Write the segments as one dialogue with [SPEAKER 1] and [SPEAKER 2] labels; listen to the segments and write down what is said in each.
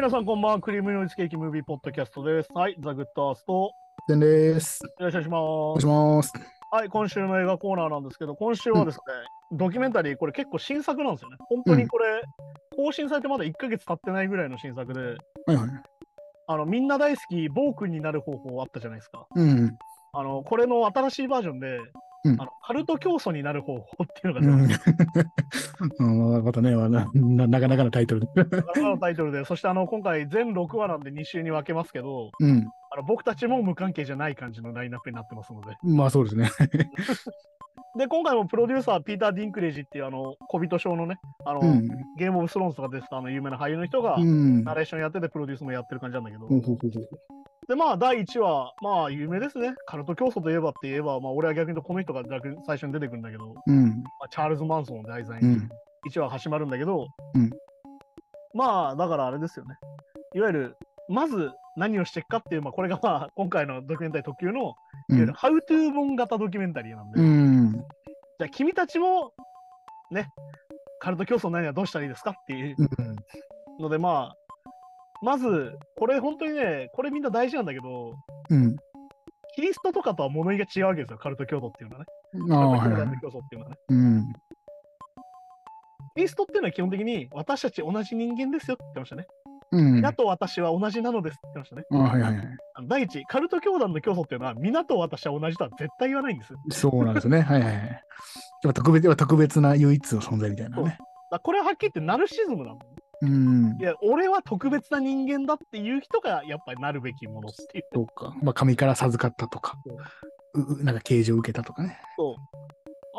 [SPEAKER 1] 皆さんこんばんは。クリームノイズケーキムービーポッドキャストです。はい、ザ・グッドアースト。
[SPEAKER 2] でんです。
[SPEAKER 1] よろしくお願いし
[SPEAKER 2] お願いし
[SPEAKER 1] ま
[SPEAKER 2] ます。
[SPEAKER 1] す。はい、今週の映画コーナーなんですけど、今週はですね、ドキュメンタリー、これ結構新作なんですよね。本当にこれ、更新されてまだ1ヶ月経ってないぐらいの新作で、
[SPEAKER 2] はいはい。
[SPEAKER 1] あの、みんな大好き、暴君になる方法あったじゃないですか。
[SPEAKER 2] うん。
[SPEAKER 1] あの、これの新しいバージョンで、
[SPEAKER 2] うん
[SPEAKER 1] あのカルト教祖になる方法っていうのが
[SPEAKER 2] うん うんまたね、なななかなかのタイトルで。
[SPEAKER 1] なかなかのタイトルで、そしてあの今回全6話なんで2週に分けますけど、
[SPEAKER 2] うん。
[SPEAKER 1] あの僕たちも無関係じゃない感じのラインナップになってますので。
[SPEAKER 2] まあそうですね。
[SPEAKER 1] で、今回もプロデューサー、ピーター・ディンクレイジっていうあの小人症のね、あの、
[SPEAKER 2] うん。
[SPEAKER 1] ゲームオブスローンズとか出てたあの有名な俳優の人が、
[SPEAKER 2] うん。
[SPEAKER 1] ナレーションやっててプロデュースもやってる感じなんだけど、で、まあ、第1話、まあ、有名ですね。カルト教祖といえばって言えば、まあ、俺は逆にこの人が最初に出てくるんだけど、
[SPEAKER 2] うん。
[SPEAKER 1] まあ、チャールズ・マンソンを題材に
[SPEAKER 2] うん。
[SPEAKER 1] 1話始まるんだけど、
[SPEAKER 2] うん
[SPEAKER 1] まあ、だからあれですよね。いわゆる、まず何をしていくかっていう、まあ、これがまあ、今回のドキュメンタリー特急の、いわゆる、ハウトゥー本型ドキュメンタリーなんで、
[SPEAKER 2] うん。
[SPEAKER 1] じゃあ君たちも、ね、カルト競争何はどうしたらいいですかっていう
[SPEAKER 2] うん。
[SPEAKER 1] ので、まあ、まず、これ本当にね、これみんな大事なんだけど、
[SPEAKER 2] うん。
[SPEAKER 1] キリストとかとは物言いが違うわけですよ、カルト教徒っていうのはね。
[SPEAKER 2] ああ、
[SPEAKER 1] カルト教。徒っていうのはね。
[SPEAKER 2] うん。
[SPEAKER 1] キリストっていうのは基本的に私たち同じ人間ですよって言ってましたね。
[SPEAKER 2] うん。
[SPEAKER 1] 皆と私は同じなのですって言ってましたね。
[SPEAKER 2] あはいはい
[SPEAKER 1] 第一、カルト教団の教祖っていうのは、皆と私は同じとは絶対言わないんですよ。
[SPEAKER 2] そうなんですね。はいはい特別、特別な唯一の存在みたいなね。
[SPEAKER 1] これははっきり言ってナルシズムなの。
[SPEAKER 2] うん
[SPEAKER 1] い。や、俺は特別な人間だっていう人がやっぱりなるべきものっていう。
[SPEAKER 2] そうか。まあ神から授かったとかなんか啓示を受けたとかね。
[SPEAKER 1] そう。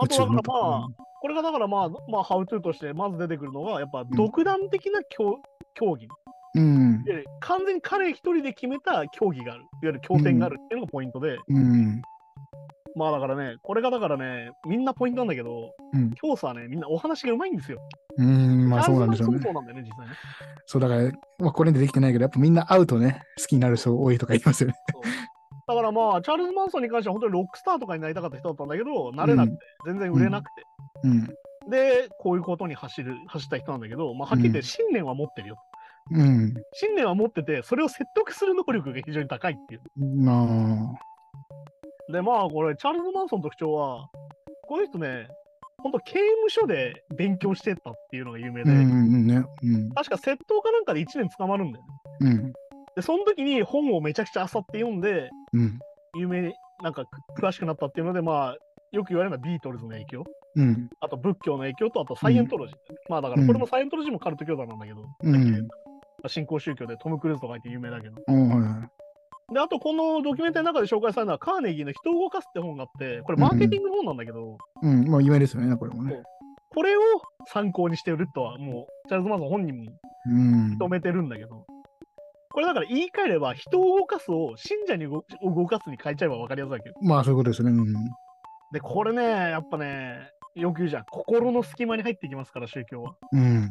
[SPEAKER 1] あとだから
[SPEAKER 2] と
[SPEAKER 1] まあ、これがだからまあ、まあ、ハウトゥーとしてまず出てくるのが、やっぱ独断的な競,、競技。
[SPEAKER 2] うん。
[SPEAKER 1] 完全に彼一人で決めた競技がある。いわゆる経典があるっていうのがポイントで、
[SPEAKER 2] うん。
[SPEAKER 1] まあだからね、これがだからね、みんなポイントなんだけど、
[SPEAKER 2] うん
[SPEAKER 1] 教祖はね、みんなお話がうまいんですよ。
[SPEAKER 2] うん。まあそうなんですよね
[SPEAKER 1] チャールズマンソンも。そうなんだよね、実際ね。
[SPEAKER 2] そうだから、まあ、これでできてないけど、やっぱみんな会うとね、好きになる人多いとか言いますよね。
[SPEAKER 1] だからまあ、チャールズ・マンソンに関しては本当にロックスターとかになりたかった人だったんだけど、なれなくて、全然売れなくて。
[SPEAKER 2] うん。
[SPEAKER 1] で、こういうことに走る、走った人なんだけど、まあ、はっきり言って信念は持ってるよ。
[SPEAKER 2] うん。
[SPEAKER 1] 信念は持ってて、それを説得する能力が非常に高いっていう。
[SPEAKER 2] ま
[SPEAKER 1] で、まあ、これ、チャールズ・マンソンの特徴は、この人ね、本当刑務所で勉強してたっていうのが有名
[SPEAKER 2] あ。
[SPEAKER 1] で、
[SPEAKER 2] うんうんね。うん。
[SPEAKER 1] 確か窃盗かなんかで1年捕まるんだよね。
[SPEAKER 2] うん。
[SPEAKER 1] で、その時に本をめちゃくちゃ漁って読んで、
[SPEAKER 2] うん。
[SPEAKER 1] 有名になんか詳しくなったっていうので、まあ、よく言われるのはビートルズの影響、
[SPEAKER 2] うん。
[SPEAKER 1] あと仏教の影響と、あとサイエントロジー。まあだからこれもサイエントロジーもカルト教団なんだけど、
[SPEAKER 2] うん
[SPEAKER 1] まあ新興宗教でトム・クルーズとか言って有名だけど。で、あとこのドキュメンタリーの中で紹介されるのはカーネギーの人を動かすって本があって、これマーケティングの本なんだけど、
[SPEAKER 2] い。うん。まあ、有名ですよね、これもね。
[SPEAKER 1] これを参考にしてるとはもう、チャールズ・マンソン本人も
[SPEAKER 2] うん。
[SPEAKER 1] 認めてるんだけど、これだから言い換えれば人を動かすを信者に動動かすに変えちゃえば分かりやすいわけよ。
[SPEAKER 2] まあ、そういうことですね。うん。
[SPEAKER 1] で、これね、やっぱね、よく言うじゃん。心の隙間に入っていきますから、宗教は。
[SPEAKER 2] うん。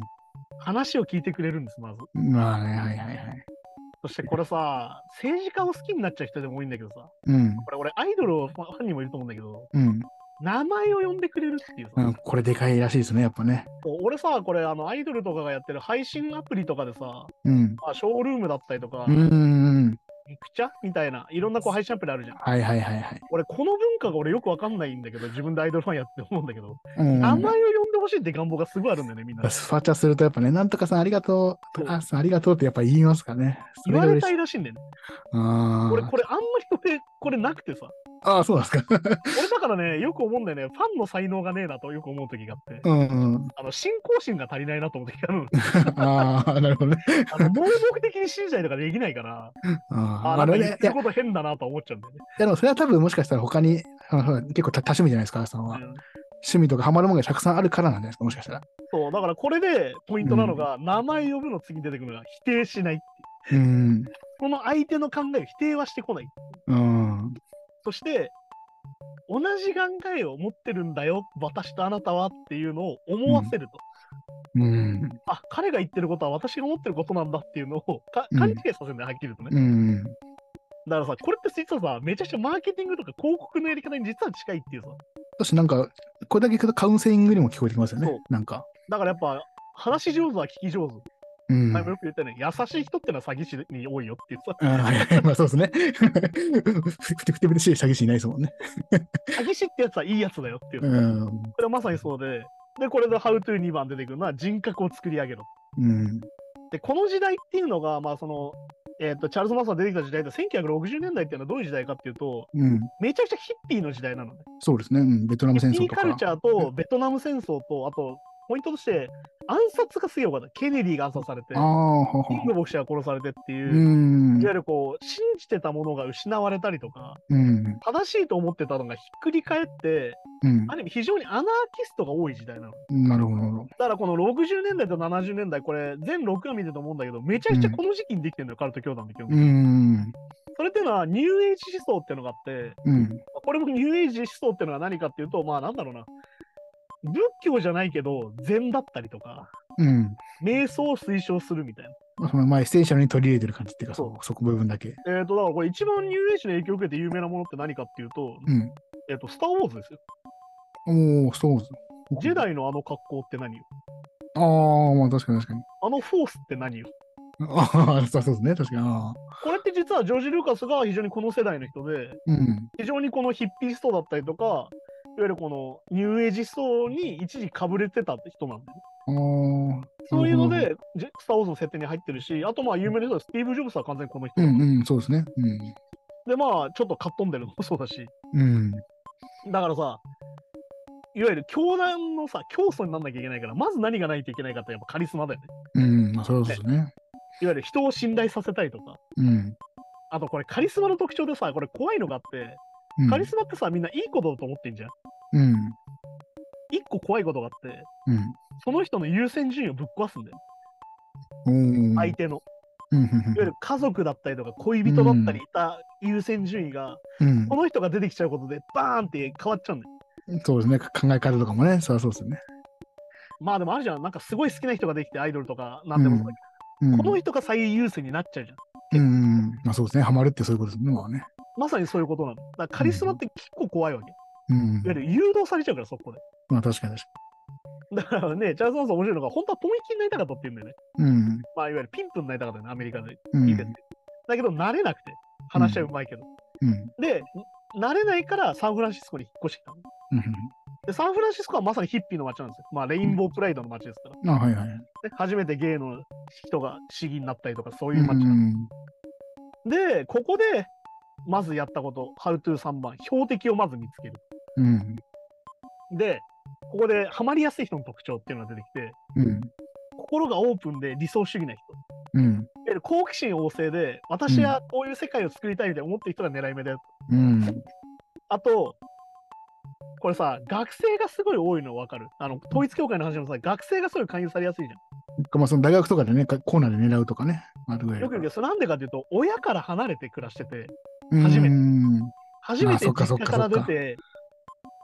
[SPEAKER 1] 話を聞いてくれるんです、まず。
[SPEAKER 2] まあね、はいはいはい。
[SPEAKER 1] そしてこれさ、政治家を好きになっちゃう人でも多いんだけどさ、
[SPEAKER 2] うん。
[SPEAKER 1] これ俺アイドルをファンにもいると思うんだけど、
[SPEAKER 2] うん。
[SPEAKER 1] 名前を呼んでくれるっていうさ、
[SPEAKER 2] うん、これでかいらしいですね、やっぱね。
[SPEAKER 1] 俺さ、これあのアイドルとかがやってる配信アプリとかでさ、
[SPEAKER 2] うん。
[SPEAKER 1] まあ、ショールームだったりとか、
[SPEAKER 2] うんうんうん。
[SPEAKER 1] ミクチャみたいな、いろんなこう配信アプリあるじゃん。
[SPEAKER 2] はいはいはいはい。
[SPEAKER 1] 俺、この文化が俺よくわかんないんだけど、自分でアイドルファンやって思うんだけど、
[SPEAKER 2] うん。
[SPEAKER 1] 名前をほしいって願望がすごいあるんだよね、みんな。
[SPEAKER 2] スパチャするとやっぱね、なんとかさんありがとう、あさんありがとうってやっぱ言いますからね。そ
[SPEAKER 1] 言われ。たいらしいんだよね。
[SPEAKER 2] あー
[SPEAKER 1] 俺、これあんまり俺、これなくてさ、
[SPEAKER 2] あー、そうなんですか。
[SPEAKER 1] 俺だからね、よく思うんだよね、ファンの才能がねえなとよく思う時があって、
[SPEAKER 2] うんうん。
[SPEAKER 1] あの、信仰心が足りないなと思う時があるの。
[SPEAKER 2] ああ、なるほどね。
[SPEAKER 1] あの盲目的に信じたりとかできないから、
[SPEAKER 2] あ
[SPEAKER 1] あ、
[SPEAKER 2] あ、
[SPEAKER 1] なんか
[SPEAKER 2] あれね。いや、
[SPEAKER 1] こと変だなと思っちゃうんだよね。
[SPEAKER 2] やでもそれは多分もしかしたら他に、結構多多趣味じゃないですか、さんは。
[SPEAKER 1] うん
[SPEAKER 2] 趣味とかハマるものがたくさんあるからなんじゃないですか、もしかしたら。
[SPEAKER 1] そう、だからこれでポイントなのが、名前呼ぶの次に出てくるのが否定しないっていう。
[SPEAKER 2] うん。
[SPEAKER 1] この相手の考えを否定はしてこない。
[SPEAKER 2] うん。
[SPEAKER 1] そして、同じ考えを持ってるんだよ、私とあなたはっていうのを思わせると。
[SPEAKER 2] うん。
[SPEAKER 1] あ、彼が言ってることは私が思ってることなんだっていうのを勘違いさせるんだよ、はっきりとね。
[SPEAKER 2] うん。
[SPEAKER 1] だからさ、これって実はさ、めちゃくちゃマーケティングとか広告のやり方に実は近いっていうさ。
[SPEAKER 2] そしてなんか、これだけ聞くとカウンセリングにも聞こえてきますよね。なんか。
[SPEAKER 1] だからやっぱ、話し上手は聞き上手。
[SPEAKER 2] うん。
[SPEAKER 1] よく言ったよね、優しい人ってのは詐欺師に多いよっていうさ、
[SPEAKER 2] あーはいはいまあそうですね。ふてふてぶてしい詐欺師いないですもんね。
[SPEAKER 1] 詐欺師ってやつはいいやつだよっていう
[SPEAKER 2] う
[SPEAKER 1] の、
[SPEAKER 2] ん。
[SPEAKER 1] これはまさにそうで、で、これで How to2 番出てくるのは人格を作り上げろ。
[SPEAKER 2] うん。
[SPEAKER 1] で、この時代っていうのが、まあその、えっ、と、チャールズ・マンソンが出てきた時代で、1960年代っていうのはどういう時代かっていうと、
[SPEAKER 2] うん。
[SPEAKER 1] めちゃくちゃヒッピーの時代なのね。
[SPEAKER 2] そうですね。うん。ベトナム
[SPEAKER 1] ヒッピー
[SPEAKER 2] 戦争とか。
[SPEAKER 1] カルチャーとベトナム戦争と、あと、ポイントとして、暗殺がすげえ多かった。ケネディが暗殺されてキング
[SPEAKER 2] は。
[SPEAKER 1] 牧師が殺されてっていう、
[SPEAKER 2] うん
[SPEAKER 1] いわ。ゆるこう、信じてたものが失われたりとか、
[SPEAKER 2] うん。
[SPEAKER 1] 正しいと思ってたのがひっくり返って、
[SPEAKER 2] うん
[SPEAKER 1] あ。る意味非常にアナーキストが多い時代なの。
[SPEAKER 2] なるほど。
[SPEAKER 1] だからこの60年代と70年代、これ全6話見てると思うんだけど、めちゃくちゃこの時期にできてるのよ、カルト教団の基本的
[SPEAKER 2] う
[SPEAKER 1] に
[SPEAKER 2] ん。
[SPEAKER 1] それっていうのはニューエイジ思想っていうのがあって、
[SPEAKER 2] うん。
[SPEAKER 1] これもニューエイジ思想っていうのは何かっていうと、まあなんだろうな、仏教じゃないけど、禅だったりとか、
[SPEAKER 2] うん。
[SPEAKER 1] 瞑想を推奨するみたいな。
[SPEAKER 2] まあエッセンシャルに取り入れてる感じっていうか、
[SPEAKER 1] そ
[SPEAKER 2] そうそこ部分だけ。
[SPEAKER 1] えっ、と、だからこれ一番ニューエイジの影響を受けて有名なものって何かっていうと、
[SPEAKER 2] うん。
[SPEAKER 1] えっ、と、スター・ウォーズですよ。
[SPEAKER 2] おお、そうです。
[SPEAKER 1] ジェダイのあの格好って何よ？
[SPEAKER 2] ああ、まあ確かに確かに。
[SPEAKER 1] あのフォースって何よ？
[SPEAKER 2] ああ、そうですね。確かに。
[SPEAKER 1] これって実はジョージ・ルーカスが非常にこの世代の人で、
[SPEAKER 2] うん。
[SPEAKER 1] 非常にこのヒッピーストだったりとか、いわゆるこのニューエイジ思想に一時かぶれてた人なんだよ。そういうので、ジェスター・ウォーズの設定に入ってるし、あとまあ有名な人はスティーブ・ジョブズは完全にこの人。
[SPEAKER 2] うんうん、そうですね。うん。
[SPEAKER 1] でまあちょっとかっ飛んでるのもそうだし、
[SPEAKER 2] うん。
[SPEAKER 1] だからさ、いわゆる教団のさ、教祖になんなきゃいけないから、まず何がないといけないかってやっぱカリスマだよね。
[SPEAKER 2] うん、まあ、そうですね。
[SPEAKER 1] いわゆる人を信頼させたりとか。
[SPEAKER 2] うん。
[SPEAKER 1] あとこれカリスマの特徴でさ、これ怖いのがあって、
[SPEAKER 2] うん
[SPEAKER 1] カリスマってさ、みんないいことだと思ってんじゃん。
[SPEAKER 2] うん。
[SPEAKER 1] 一個怖いことがあって、
[SPEAKER 2] うん。
[SPEAKER 1] その人の優先順位をぶっ壊すんだよ。相手の。
[SPEAKER 2] うん。
[SPEAKER 1] いわゆる家族だったりとか恋人だったりいた優先順位が、
[SPEAKER 2] うん
[SPEAKER 1] この人が出てきちゃうことでバーンって変わっちゃうんだよ。
[SPEAKER 2] うん。そうですね。考え方とかもね、そりゃそうですよね。
[SPEAKER 1] まあでもあるじゃん。なんかすごい好きな人ができてアイドルとかなんでもそうだけ
[SPEAKER 2] うん。
[SPEAKER 1] ど、この人が最優先になっちゃうじゃん。
[SPEAKER 2] うん。まあそうですね。ハマるってそういうことですね。ま
[SPEAKER 1] さにそういうことなの。だカリスマって結構怖いわけ。
[SPEAKER 2] うん
[SPEAKER 1] いわ。ゆる誘導されちゃうから、そこで。
[SPEAKER 2] まあ確かに確か
[SPEAKER 1] だからね、チャールズ・マンソン面白いのが、本当はポンになりたかったって言うんだよね。
[SPEAKER 2] に。うん。
[SPEAKER 1] まあ、いわゆるピンプになりたかったよね、アメリカで
[SPEAKER 2] うん。
[SPEAKER 1] 聞いてて。だけど、慣れなくて、話し合うまいけど。
[SPEAKER 2] うん。
[SPEAKER 1] で、慣れないからサンフランシスコに引っ越してきたの。
[SPEAKER 2] うん。
[SPEAKER 1] で、サンフランシスコはまさにヒッピーの街なんですよ。まあ、レインボープライドの街ですから。
[SPEAKER 2] あ、はいはい。
[SPEAKER 1] で初めてゲイの人が市議になったりとか、そう
[SPEAKER 2] う
[SPEAKER 1] いう街なん
[SPEAKER 2] ん。
[SPEAKER 1] で、ここで、まずやったこと、How to 3番、標的をまず見つける。
[SPEAKER 2] うん。
[SPEAKER 1] で、ここでハマりやすい人の特徴っていうのが出てきて、
[SPEAKER 2] うん。
[SPEAKER 1] 心がオープンで理想主義な人。
[SPEAKER 2] うん。
[SPEAKER 1] 好奇心旺盛で、私はこういう世界を作りたいみたいな思ってる人が狙い目だよ。
[SPEAKER 2] うん。
[SPEAKER 1] あと、これさ、学生がすごい多いの分かる。あの、統一教会の話もさ、学生がすごい勧誘されやすいじゃ
[SPEAKER 2] まあその大学とかでね、かコーナーで狙うとかね。あるぐら
[SPEAKER 1] ん。
[SPEAKER 2] い
[SPEAKER 1] よく言うけど、それなんでかっていうと、親から離れて暮らしてて、初めて
[SPEAKER 2] うん。
[SPEAKER 1] 初めて実家から出て、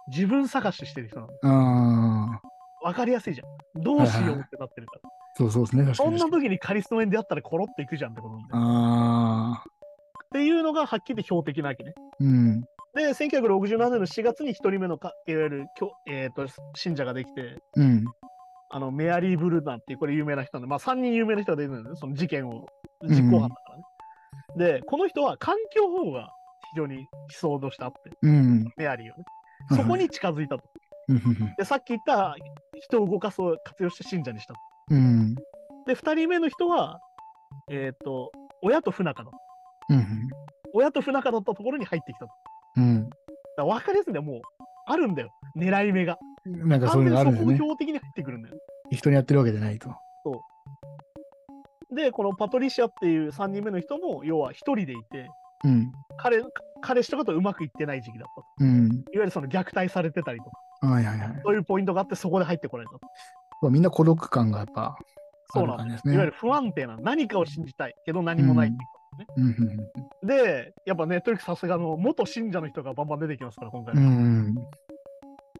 [SPEAKER 1] 自分探ししてる人なの。
[SPEAKER 2] ああ。
[SPEAKER 1] 分かりやすいじゃん。どうしようってなってるから。
[SPEAKER 2] そうそうですね。
[SPEAKER 1] そん
[SPEAKER 2] に。
[SPEAKER 1] な時にカリスマに出会ったらコロっていくじゃんってことなんだよ。
[SPEAKER 2] ああ。
[SPEAKER 1] っていうのがはっきり標的なわけね。
[SPEAKER 2] うん。
[SPEAKER 1] で、1967年の4月に1人目のかいわゆるえー、と信者ができて、
[SPEAKER 2] うん。
[SPEAKER 1] あのメアリー・ブルーナーっていうこれ有名な人なんで、まあ3人有名な人が出てるんだよね、その事件を実行犯だからね。で、この人は環境保護が非常に思想としてあって、
[SPEAKER 2] うん。
[SPEAKER 1] メアリーをね。そこに近づいたと。
[SPEAKER 2] うん。
[SPEAKER 1] で、さっき言った人を動かすを活用して信者にしたと。
[SPEAKER 2] うん。
[SPEAKER 1] で、2人目の人は、えっ、と、親と不仲だ。
[SPEAKER 2] うん。
[SPEAKER 1] 親と不仲だったところに入ってきたと。
[SPEAKER 2] うん。
[SPEAKER 1] だ分かりやすいんだよ、もう。あるんだよ、狙い目が。
[SPEAKER 2] なんかそういうのがあるんだよね
[SPEAKER 1] 標的に入ってくるんだよ。
[SPEAKER 2] 人にやってるわけじゃないと。
[SPEAKER 1] で、このパトリシアっていう3人目の人も、要は一人でいて、
[SPEAKER 2] うん。
[SPEAKER 1] 彼彼氏とかとうまくいってない時期だったと。
[SPEAKER 2] うん。
[SPEAKER 1] いわゆるその虐待されてたりとか、
[SPEAKER 2] はいはいはい。
[SPEAKER 1] そういうポイントがあって、そこで入ってこられた
[SPEAKER 2] みんな孤独感がやっぱ
[SPEAKER 1] そうなんです、
[SPEAKER 2] ね。
[SPEAKER 1] いわゆる不安定な、何かを信じたいけど何もないっていう
[SPEAKER 2] うんうん。
[SPEAKER 1] で、やっぱネットリックスさすがの元信者の人がバンバン出てきますから、今回。
[SPEAKER 2] うん。うん。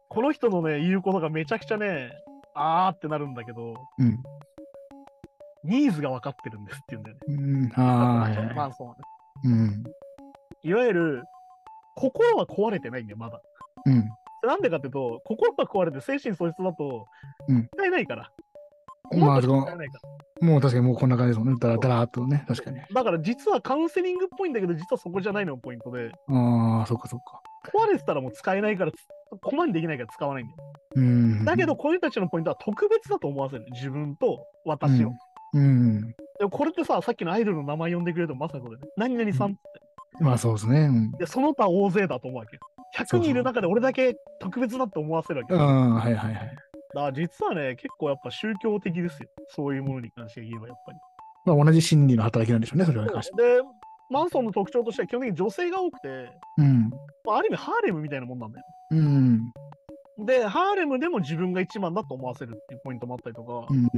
[SPEAKER 1] この人のね、言うことがめちゃくちゃね、あーってなるんだけど、
[SPEAKER 2] うん。
[SPEAKER 1] ニーズが分かってるんですって言うんだよね。
[SPEAKER 2] うん。ああ、はいはいはい。
[SPEAKER 1] マンソンはね。
[SPEAKER 2] うん。
[SPEAKER 1] いわゆる、心は壊れてないんだよ、まだ。
[SPEAKER 2] うん。
[SPEAKER 1] なんでかっていうと、心が壊れて精神喪失だと、
[SPEAKER 2] うん
[SPEAKER 1] 使えないから。
[SPEAKER 2] まあ、その
[SPEAKER 1] ら使えないから
[SPEAKER 2] もう確かにもうこんな感じですもんね。だらだらっとね。確かに。
[SPEAKER 1] だから実はカウンセリングっぽいんだけど、実はそこじゃないのがポイントで、
[SPEAKER 2] ああ、そっかそっか。
[SPEAKER 1] 壊れてたらもう使えないから、コマにできないから使わないんだよ。
[SPEAKER 2] うん。
[SPEAKER 1] だけど、、こういう人たちのポイントは特別だと思わせる。自分と私を。
[SPEAKER 2] うん。
[SPEAKER 1] でもこれってさ、さっきのアイドルの名前呼んでくれるとまさにこれね。何々さんって。
[SPEAKER 2] まあそうですね。うん。
[SPEAKER 1] で、その他大勢だと思うわけ。100人いる中で俺だけ特別だって思わせるわけ。だか
[SPEAKER 2] うん、はいはいはい。
[SPEAKER 1] ら実はね、結構やっぱ宗教的ですよ。そういうものに関して言えばやっぱり。
[SPEAKER 2] まあ同じ心理の働きなんでしょうね、それは関して。
[SPEAKER 1] で、マンソンの特徴としては基本的に女性が多くて、
[SPEAKER 2] うん。
[SPEAKER 1] まあ、ある意味ハーレムみたいなもんなんだよ。
[SPEAKER 2] うん。
[SPEAKER 1] で、ハーレムでも自分が一番だと思わせるっていうポイントもあったりとか、
[SPEAKER 2] うん。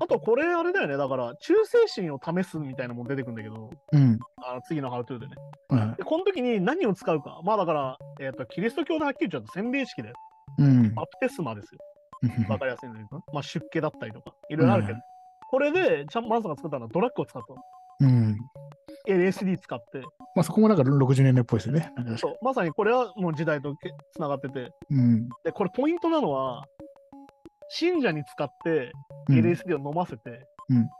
[SPEAKER 1] あとこれあれだよね、だから忠誠心を試すみたいなもん出てくるんだけど、
[SPEAKER 2] うん。
[SPEAKER 1] あの次のハウトゥーでね。
[SPEAKER 2] は
[SPEAKER 1] で、この時に何を使うか。まあだから、えっ、と、キリスト教ではっきり言っちゃうと洗礼式だよ。
[SPEAKER 2] い。うん。
[SPEAKER 1] バプテスマですよ。わかりやすいのに。まあ出家だったりとか、い
[SPEAKER 2] い
[SPEAKER 1] ろいろあるけど。これで、ちゃんマンソンが作ったのはドラッグを使ったの。
[SPEAKER 2] うん。
[SPEAKER 1] LSD 使って、
[SPEAKER 2] まあそこもなんか60年代っぽいですよね。
[SPEAKER 1] そう、まさにこれはもう時代とつながってて、
[SPEAKER 2] うん。
[SPEAKER 1] で、これポイントなのは、信者に使って
[SPEAKER 2] うん
[SPEAKER 1] LSD を飲ませて、
[SPEAKER 2] うん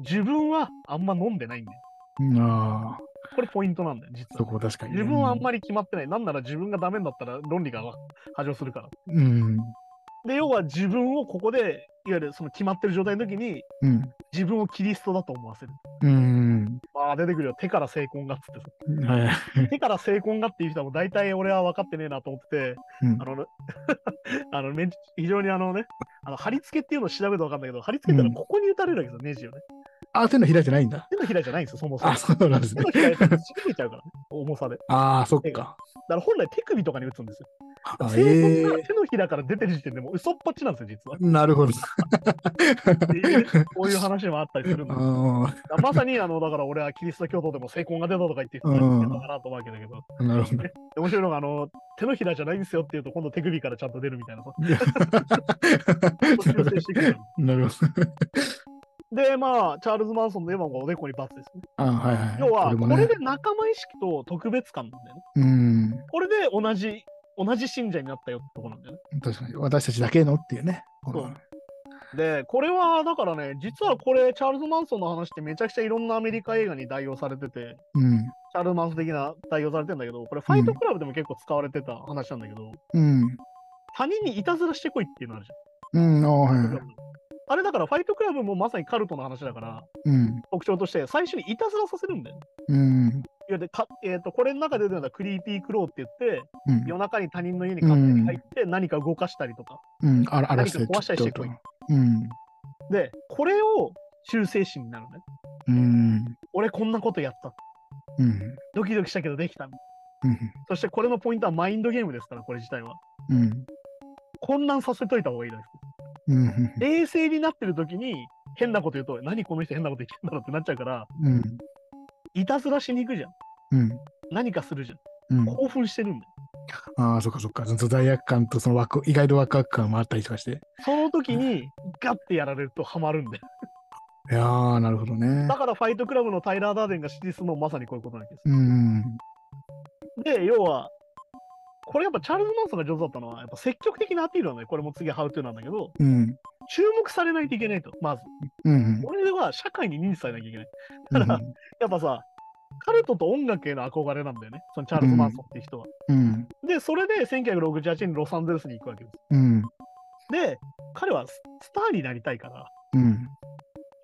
[SPEAKER 1] 自分はあんま飲んでないんだよ。
[SPEAKER 2] うんああ、
[SPEAKER 1] これポイントなんだよ、実
[SPEAKER 2] そ
[SPEAKER 1] は。
[SPEAKER 2] こ確かにね。
[SPEAKER 1] 自分はあんまり決まってない。なんなら自分がダメになったら論理が波状するから。
[SPEAKER 2] うん。
[SPEAKER 1] で、要は自分をここで、いわゆるその決まってる状態の時に、
[SPEAKER 2] うん。
[SPEAKER 1] 自分をキリストだと思わせる。
[SPEAKER 2] うん。
[SPEAKER 1] まあ出てくるよ。手から成婚がっつってさ。
[SPEAKER 2] はい。
[SPEAKER 1] 手から成婚がっていう人はもう大体俺は分かってねえなと思ってて、
[SPEAKER 2] うん
[SPEAKER 1] あのね、あの 非常にあのね、あの貼り付けっていうのを調べると分かんないけど、貼り付けたらここに打たれるわけですよ、ネジをね。
[SPEAKER 2] あ、手の開いてないんだ。
[SPEAKER 1] 手のひらじゃないんですよ、そもそも
[SPEAKER 2] あ、。そうなんですね
[SPEAKER 1] 手の。ひらやったらちぎれちゃうからね、重さで。
[SPEAKER 2] ああ、そっか。
[SPEAKER 1] だから本来手首とかに打つんですよ。
[SPEAKER 2] あ
[SPEAKER 1] 成
[SPEAKER 2] え
[SPEAKER 1] 婚が手のひらから出てる時点でもう嘘っぱちなんですよ、実は。
[SPEAKER 2] えなるほど。
[SPEAKER 1] こういう話もあったりするんだけど
[SPEAKER 2] あ
[SPEAKER 1] だからまさに、あの、だから俺はキリスト教徒でも成婚が出たとか言って人が言ってたかなと思うわけだけど、
[SPEAKER 2] あ、なるほど。
[SPEAKER 1] で面白いのが、あの、手のひらじゃないんですよって言うと、今度手首からちゃんと出るみたいな
[SPEAKER 2] なるほど。
[SPEAKER 1] で、まあ、チャールズ・マンソンのエヴァンがおでこにバツですね。
[SPEAKER 2] あはいはい。
[SPEAKER 1] 要は、こ
[SPEAKER 2] れもね
[SPEAKER 1] れで仲間意識と特別感なんだよね。
[SPEAKER 2] うん。
[SPEAKER 1] これで同じ、同じ信者になったよってとこなんだよね。
[SPEAKER 2] 確かに。私たちだけのっていうね。
[SPEAKER 1] そうで、これは、だからね、実はこれ、チャールズ・マンソンの話ってめちゃくちゃいろんなアメリカ映画に代用されてて、
[SPEAKER 2] うん。
[SPEAKER 1] チャールズ・マンソン的な代用されてんだけど、これ、ファイトクラブでも結構使われてた話なんだけど、
[SPEAKER 2] うん。
[SPEAKER 1] 他人にいたずらしてこいっていうのあるじゃん。
[SPEAKER 2] うん。あはいはい。
[SPEAKER 1] あれだから、ファイトクラブもまさにカルトの話だから、
[SPEAKER 2] うん。
[SPEAKER 1] 特徴として、最初にいたずらさせるんだよね。
[SPEAKER 2] うん。
[SPEAKER 1] いわゆるか、えー、とこれの中で出てるのは creepy crawl って言って、
[SPEAKER 2] うん。
[SPEAKER 1] 夜中に他人の家に勝手に入って何か動かしたりとか。
[SPEAKER 2] うん。あ
[SPEAKER 1] 何か壊したりしてこい
[SPEAKER 2] うん。
[SPEAKER 1] で、これを忠誠心になるね。
[SPEAKER 2] うん。
[SPEAKER 1] 俺こんなことやった。
[SPEAKER 2] うん。
[SPEAKER 1] ドキドキしたけどできた。
[SPEAKER 2] うん。
[SPEAKER 1] そしてこれのポイントはマインドゲームですから、これ自体は。
[SPEAKER 2] うん。
[SPEAKER 1] 混乱させといた方がいいです。
[SPEAKER 2] うん。
[SPEAKER 1] 冷静になってる時に変なこと言うと、何この人変なこと言ってんだろうってなっちゃうから、
[SPEAKER 2] うん。
[SPEAKER 1] いたずらしに行くじゃん。
[SPEAKER 2] うん。
[SPEAKER 1] 何かするじゃん。
[SPEAKER 2] うん。
[SPEAKER 1] 興奮してるんだよ。
[SPEAKER 2] ああ、そっかそっか。罪悪感とそのワク、意外とワクワク感もあったりとかして。
[SPEAKER 1] その時にガッてやられるとハマるんだよ。
[SPEAKER 2] いやー、なるほどね
[SPEAKER 1] だ。からファイトクラブのタイラー・ダーデンが指示するのもまさにこういうことなんです。
[SPEAKER 2] うん。
[SPEAKER 1] で、要は、これやっぱチャールズ・マンソンが上手だったのは、やっぱ積極的なアピールなんだよ。これも次ハウトゥーなんだけど、
[SPEAKER 2] うん。
[SPEAKER 1] 注目されないといけないと、まず。
[SPEAKER 2] うん。
[SPEAKER 1] 俺は社会に認知されなきゃいけない。
[SPEAKER 2] うん。
[SPEAKER 1] やっぱさ、カルトと音楽への憧れなんだよね。そのチャールズ・マンソンっていう人は。
[SPEAKER 2] うん。で、
[SPEAKER 1] で、それで1968年にロサンゼルスに行くわけです。
[SPEAKER 2] うん。
[SPEAKER 1] で、彼はススターになりたいから、
[SPEAKER 2] うん。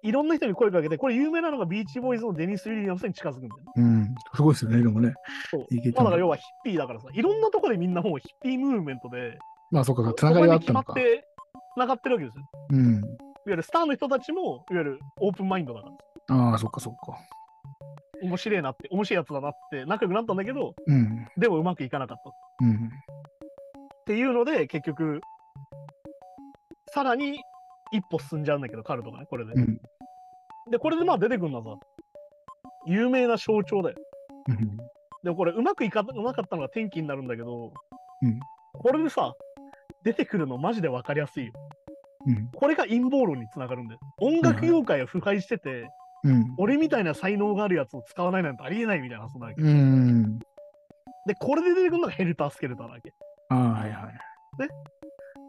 [SPEAKER 1] いろんな人に声かけて、これ有名なのがビーチボーイズのデニス・ウィリアムスに近づくんだよね。
[SPEAKER 2] うん。すごいですよね、でもね。
[SPEAKER 1] そうまあだから要はヒッピーだからさ、いろんなところでみんなもうヒッピームーブメントで、
[SPEAKER 2] まあ、そっか、つながりがあったのか
[SPEAKER 1] そこ。に決まって、つながってるわけですよ。い
[SPEAKER 2] うん。
[SPEAKER 1] わゆるスターの人たちも、いわゆるオープンマインドだから、
[SPEAKER 2] ああ、そっかそっか。
[SPEAKER 1] 面白いなって、面白いやつだなって仲良くなったんだけど、
[SPEAKER 2] うん。
[SPEAKER 1] でもうまくいかなかったっ
[SPEAKER 2] うん。
[SPEAKER 1] ていうので、結局、さらに一歩進んじゃうんだけど、カルトがね、これで。
[SPEAKER 2] うん。
[SPEAKER 1] で、これでまあ出てくるのはさ、有名な象徴だよ。
[SPEAKER 2] うん。
[SPEAKER 1] でもこれうまくいかうまかったのが転機になるんだけど、
[SPEAKER 2] うん
[SPEAKER 1] これでさ、出てくるのマジで分かりやすいよ。
[SPEAKER 2] うん。
[SPEAKER 1] これが陰謀論につながるんだよ。音楽業界を腐敗してて、
[SPEAKER 2] うん。
[SPEAKER 1] 俺みたいな才能があるやつを使わないなんてありえないみたいな話なわけ。
[SPEAKER 2] うん。
[SPEAKER 1] で、これで出てくるのがヘルタースケルターなわけ。
[SPEAKER 2] ああ、はいはい。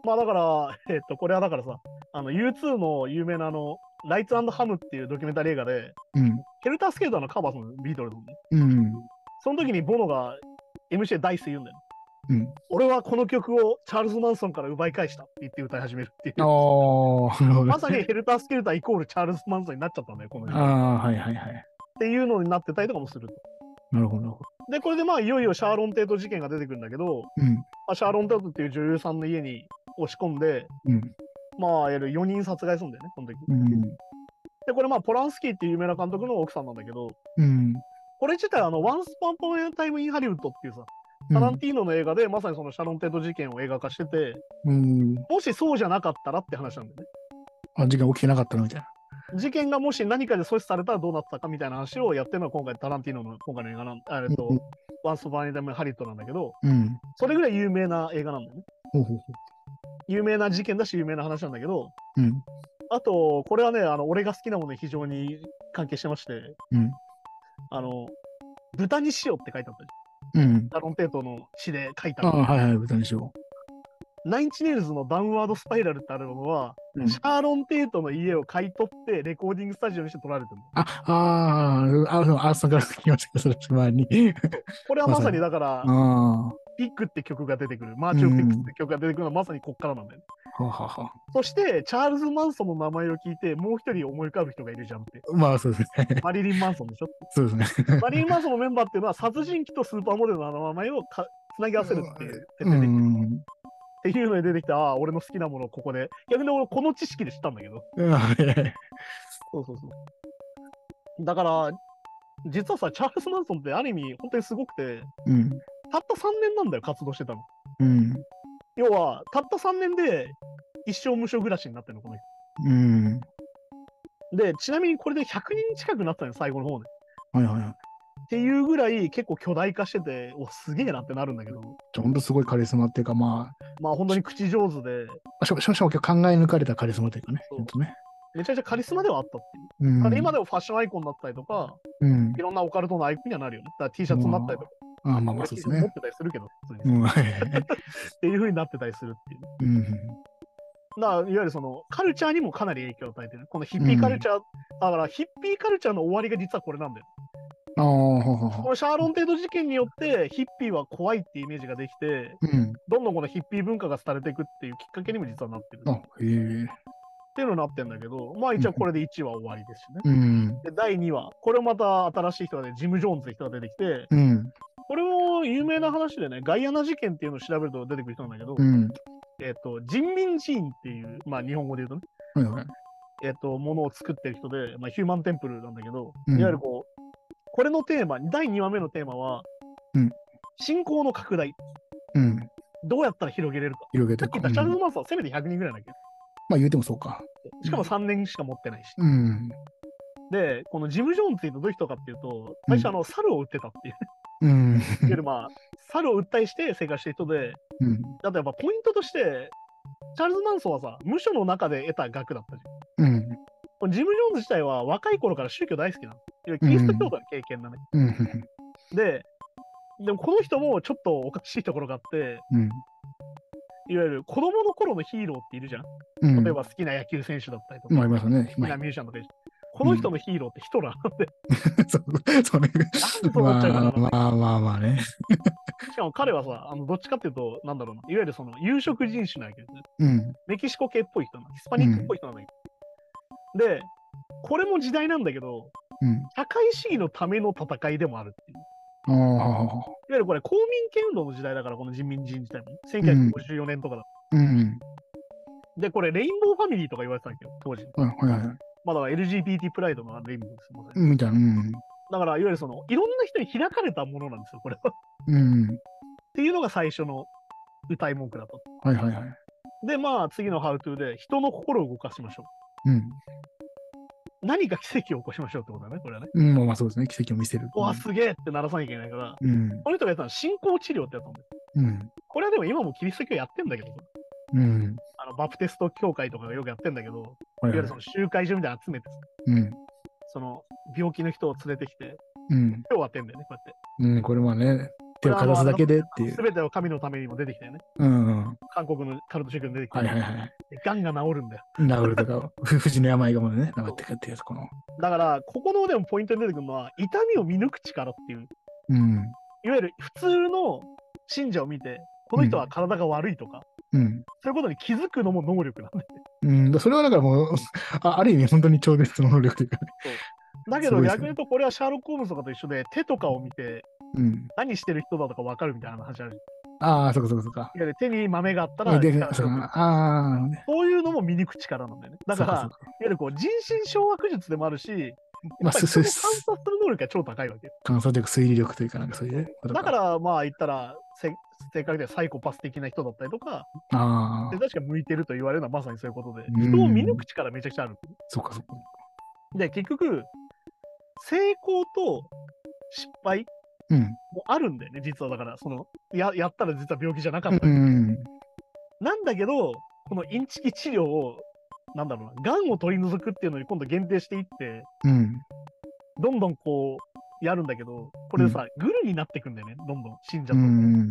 [SPEAKER 1] まあだから、えっと、これはだからさ、あの U2 の有名なあの、ライツハムっていうドキュメンタリー映画で、
[SPEAKER 2] うん。
[SPEAKER 1] ヘルタースケーターのカバーするのビートルズのね。
[SPEAKER 2] うん。
[SPEAKER 1] その時にボノが MC でダイス言うんだよ。
[SPEAKER 2] うん。
[SPEAKER 1] 俺はこの曲をチャールズ・マンソンから奪い返したって言って歌い始めるっていう。まさにヘルタースケルターイコールチャールズ・マンソンになっちゃったんだよ、この人。っ
[SPEAKER 2] ああ、はいはいはい。
[SPEAKER 1] ていうのになってたりとかもすると。
[SPEAKER 2] なるほどなるほ
[SPEAKER 1] で、これでまあ、いよいよシャロン・テート事件が出てくるんだけど、
[SPEAKER 2] ど。うん。
[SPEAKER 1] まあ、シャロン・テートっていう女優さんの家に押し込んで、
[SPEAKER 2] うん。
[SPEAKER 1] まあ、やる4人殺害するんだよね、この時。
[SPEAKER 2] うん。
[SPEAKER 1] で、これまあ、ポランスキーっていう有名な監督の奥さんなんだけど、
[SPEAKER 2] うん。
[SPEAKER 1] これ自体、あの、 Once Upon a Time in Hollywood っていうさ、タランティーノの映画でまさにそのシャロン・テート事件を映画化してて、
[SPEAKER 2] うん。
[SPEAKER 1] もしそうじゃなかったらって話なんだよね。
[SPEAKER 2] あ、事件起きてなかったのみたいな。
[SPEAKER 1] 事件がもし何かで阻止されたらどうなってたかみたいな話をやってるのが今回タランティーノの今回の映画なんあえっと、
[SPEAKER 2] うん
[SPEAKER 1] ワンスパンタイム・ハリウッドなんだけど、
[SPEAKER 2] うん。
[SPEAKER 1] それぐらい有名な映画なんだよね。
[SPEAKER 2] ほうほうほ
[SPEAKER 1] 有名な事件だし有名な話なんだけど、
[SPEAKER 2] う。うん。
[SPEAKER 1] あと、これはね、あの俺が好きなものに非常に関係してまして、
[SPEAKER 2] うん。
[SPEAKER 1] あの、豚に塩って書いてあったじ
[SPEAKER 2] うん
[SPEAKER 1] ゃん。。タロンテートの詩で書いた
[SPEAKER 2] ああ、はいはい、豚にしよ
[SPEAKER 1] Nine Inch Nails の Downward Spiral ってアルバムは、
[SPEAKER 2] う。うん
[SPEAKER 1] シャロン・テートの家を買い取ってレコーディングスタジオにして撮られてるの。
[SPEAKER 2] あ、ああ、あ、あ、そこから聞きましたけど、それ前に。
[SPEAKER 1] これはまさにだから、
[SPEAKER 2] あ
[SPEAKER 1] Piggy って曲が出てくる、 March of Pigs って曲が出てくるのはまさにこっからなんだよね。
[SPEAKER 2] はは。
[SPEAKER 1] そして、チャールズ・マンソンの名前を聞いて、もう一人思い浮かぶ人がいるじゃんって。
[SPEAKER 2] まあ、そうですね。
[SPEAKER 1] マリリン・マンソンでしょ？
[SPEAKER 2] そうですね。
[SPEAKER 1] マリリン・マンソンのメンバーっていうのは、殺人鬼とスーパーモデルの名前をかつなぎ合わせるっていう設定で、っ
[SPEAKER 2] うん。
[SPEAKER 1] ていうので出てきた、ああ、俺の好きなものをここで。逆に俺、この知識で知ったんだけど。
[SPEAKER 2] はい
[SPEAKER 1] そうそうそう。だから、実はさ、チャールズ・マンソンってある意味、本当にすごくて、
[SPEAKER 2] うん。
[SPEAKER 1] たった3年なんだよ、活動してたの。
[SPEAKER 2] うん。
[SPEAKER 1] 要は、たった3年で一生無償暮らしになってるの、この人。
[SPEAKER 2] うん。
[SPEAKER 1] で、ちなみにこれで100人近くなったのよ、最後の方で。
[SPEAKER 2] はいはいはい。
[SPEAKER 1] っていうぐらい結構巨大化してて、おすげえなってなるんだけど、
[SPEAKER 2] じゃあほんとすごいカリスマっていうか、ま
[SPEAKER 1] まあ本当に口上手で、
[SPEAKER 2] あ、しかも、しかも考え抜かれたカリスマというかね。ね。
[SPEAKER 1] めちゃくちゃカリスマではあったっていう。
[SPEAKER 2] うん。
[SPEAKER 1] 今でもファッションアイコンだったりとか、
[SPEAKER 2] うん
[SPEAKER 1] い。ろんなオカルトのアイコンにはなるよね。だから T シャツになったりとか、
[SPEAKER 2] あまあまあ、そうですね
[SPEAKER 1] 持っ。てたりするけど。
[SPEAKER 2] うん。は い。
[SPEAKER 1] っていう風になってたりするっていう。
[SPEAKER 2] うん。
[SPEAKER 1] だいわゆるそのカルチャーにもかなり影響を与えてる。このヒッピーカルチャー、だからヒッピーカルチャーの終わりが実はこれなんだよ。このシャーロンテート事件によってヒッピーは怖いっていうイメージができて、
[SPEAKER 2] う。うん。
[SPEAKER 1] どんどんこのヒッピー文化が廃れていくっていうきっかけにも実はなってる。
[SPEAKER 2] あ
[SPEAKER 1] っ、
[SPEAKER 2] へえ。
[SPEAKER 1] ていうのになってるんだけど、まあ一応これで1話終わりですしね。
[SPEAKER 2] うん。
[SPEAKER 1] で、第2話、これまた新しい人がね、ジム・ジョーンズって人が出てきて、
[SPEAKER 2] うん。
[SPEAKER 1] これも有名な話でね、ガイアナ事件っていうのを調べると出てくる人なんだけど、
[SPEAKER 2] うん。
[SPEAKER 1] えっ、と、人民寺院っていう、まあ日本語で言うとね、
[SPEAKER 2] はいはい。
[SPEAKER 1] えっ、と、ものを作ってる人で、まあヒューマンテンプルなんだけど、
[SPEAKER 2] うん
[SPEAKER 1] いわゆるこう、これのテーマ、第2話目のテーマは、
[SPEAKER 2] うん
[SPEAKER 1] 信仰の拡大。
[SPEAKER 2] うん。
[SPEAKER 1] どうやったら広げれるか。
[SPEAKER 2] 広げて
[SPEAKER 1] さっき言ったチャールズ・
[SPEAKER 2] うん
[SPEAKER 1] マンソンはせめて100人ぐらいだけど、
[SPEAKER 2] まあ言うてもそうか。
[SPEAKER 1] しかも3年しか持ってないし。
[SPEAKER 2] うん。
[SPEAKER 1] で、このジム・ジョーンズっていうとどういう人かっていうと、最初あの、猿を売ってたっていう。
[SPEAKER 2] うん。
[SPEAKER 1] いわゆるまあ、猿を売ったりして生活してる人で、
[SPEAKER 2] うん。
[SPEAKER 1] だってやっぱポイントとして、チャールズ・マンソンはさ、無所の中で得た額だったじゃん。
[SPEAKER 2] うん。
[SPEAKER 1] ジム・ジョーンズ自体は若い頃から宗教大好きなの。いわゆるキリスト教徒の経験だね。
[SPEAKER 2] うん。
[SPEAKER 1] で、でもこの人もちょっとおかしいところがあって、
[SPEAKER 2] うん。
[SPEAKER 1] いわゆる子供の頃のヒーローっているじゃん。
[SPEAKER 2] うん。
[SPEAKER 1] 例えば好きな野球選手だったりとか、
[SPEAKER 2] まあ、ね。
[SPEAKER 1] 好きなミュージシャンとかこの人のヒーローってヒトラーなんで、
[SPEAKER 2] そう、それ。
[SPEAKER 1] なんでそうなっちゃうかな
[SPEAKER 2] まあまあまあまあね。
[SPEAKER 1] しかも彼はさ、あのどっちかっていうと、なんだろうな、いわゆるその有色人種なわけですね。
[SPEAKER 2] うん。
[SPEAKER 1] メキシコ系っぽい人なの、ヒスパニックっぽい人なんだけど。で、これも時代なんだけど、
[SPEAKER 2] うん。
[SPEAKER 1] 社会主義のための戦いでもあるっていう。
[SPEAKER 2] ああ。
[SPEAKER 1] いわゆるこれ公民権運動の時代だから、この人民人自体も。1954年とかだ。
[SPEAKER 2] うん。
[SPEAKER 1] で、これレインボーファミリーとか言われてたんだけど、当時。
[SPEAKER 2] はいはいはい。
[SPEAKER 1] まだ LGBT プライドのレインボーですまさに
[SPEAKER 2] みたいな。うん。
[SPEAKER 1] だから、いわゆるその、いろんな人に開かれたものなんですよ、これは。っ
[SPEAKER 2] うん。
[SPEAKER 1] ていうのが最初の歌い文句だった。
[SPEAKER 2] はいはいはい。
[SPEAKER 1] で、まあ、次の How to で、人の心を動かしましょ
[SPEAKER 2] うん。
[SPEAKER 1] う。何か奇跡を起こしましょうってことだね、これはね。
[SPEAKER 2] うん、まあまあそうですね。奇跡を見せる。
[SPEAKER 1] うわ、すげえって鳴らさなきゃいけないから、
[SPEAKER 2] うん。
[SPEAKER 1] この人がやったのは信仰治療ってやったんだよ。
[SPEAKER 2] うん。
[SPEAKER 1] これはでも今もキリスト教やってんだけど、
[SPEAKER 2] うん。
[SPEAKER 1] あのバプテスト教会とかがよくやってんだけど、いわ
[SPEAKER 2] はいはい
[SPEAKER 1] ゆるその集会所みたいなの集めてさ、
[SPEAKER 2] うん。
[SPEAKER 1] その病気の人を連れてきて、
[SPEAKER 2] うん。
[SPEAKER 1] 今日はってんだよね、こうやって。
[SPEAKER 2] うん。これはね、手をかざすだけでっていう
[SPEAKER 1] す。べてを神のためにも出てきたよね。
[SPEAKER 2] うんうん。
[SPEAKER 1] 韓国のカルト宗教に出てきた、
[SPEAKER 2] はいはいはい。
[SPEAKER 1] がんが治るんだよ。
[SPEAKER 2] 治るとか、ふ 不治の病がもうね、治ってくっていうやつ、この。
[SPEAKER 1] だから、ここのでもポイントに出てくるのは、痛みを見抜く力っていう、
[SPEAKER 2] うん。
[SPEAKER 1] いわゆる普通の信者を見て、この人は体が悪いとか、
[SPEAKER 2] うん。
[SPEAKER 1] そういうことに気づくのも能力なんだよ。
[SPEAKER 2] うん、だそれはだからもう、あある意味本当に超絶の能力というか、
[SPEAKER 1] だけど逆に言うと、これはシャーロック・ホームズとかと一緒で、手とかを見て、
[SPEAKER 2] うん。
[SPEAKER 1] 何してる人だとか分かるみたいな話ある。
[SPEAKER 2] ああ、そこそこそこか。
[SPEAKER 1] いわゆる手に豆があったら、
[SPEAKER 2] あ。
[SPEAKER 1] そういうのも見抜く力なんだよね。だから、いわゆるこう人心掌握術でもあるし、や
[SPEAKER 2] まあ
[SPEAKER 1] 観察する能力が超高いわけ。
[SPEAKER 2] 観察力、推理力というか、なんかそういう
[SPEAKER 1] だから、まあ言ったら、せ正確ではサイコパス的な人だったりとか、
[SPEAKER 2] ああ、
[SPEAKER 1] 確か向いてると言われるのはまさにそういうことで、
[SPEAKER 2] うん
[SPEAKER 1] 人を見抜く力めちゃくちゃある。
[SPEAKER 2] そっかそっか。
[SPEAKER 1] で、結局、成功と失敗
[SPEAKER 2] うん。
[SPEAKER 1] もあるんだよね、実はだから、そのややったら実は病気じゃなかった
[SPEAKER 2] う
[SPEAKER 1] り、
[SPEAKER 2] ん。
[SPEAKER 1] なんだけど、このインチキ治療を、なんだろうな、がんを取り除くっていうのに今度限定していって、
[SPEAKER 2] うん。
[SPEAKER 1] どんどんこう、やるんだけど、これさ、グルになってくんだよね、どんどん信者と。
[SPEAKER 2] うん。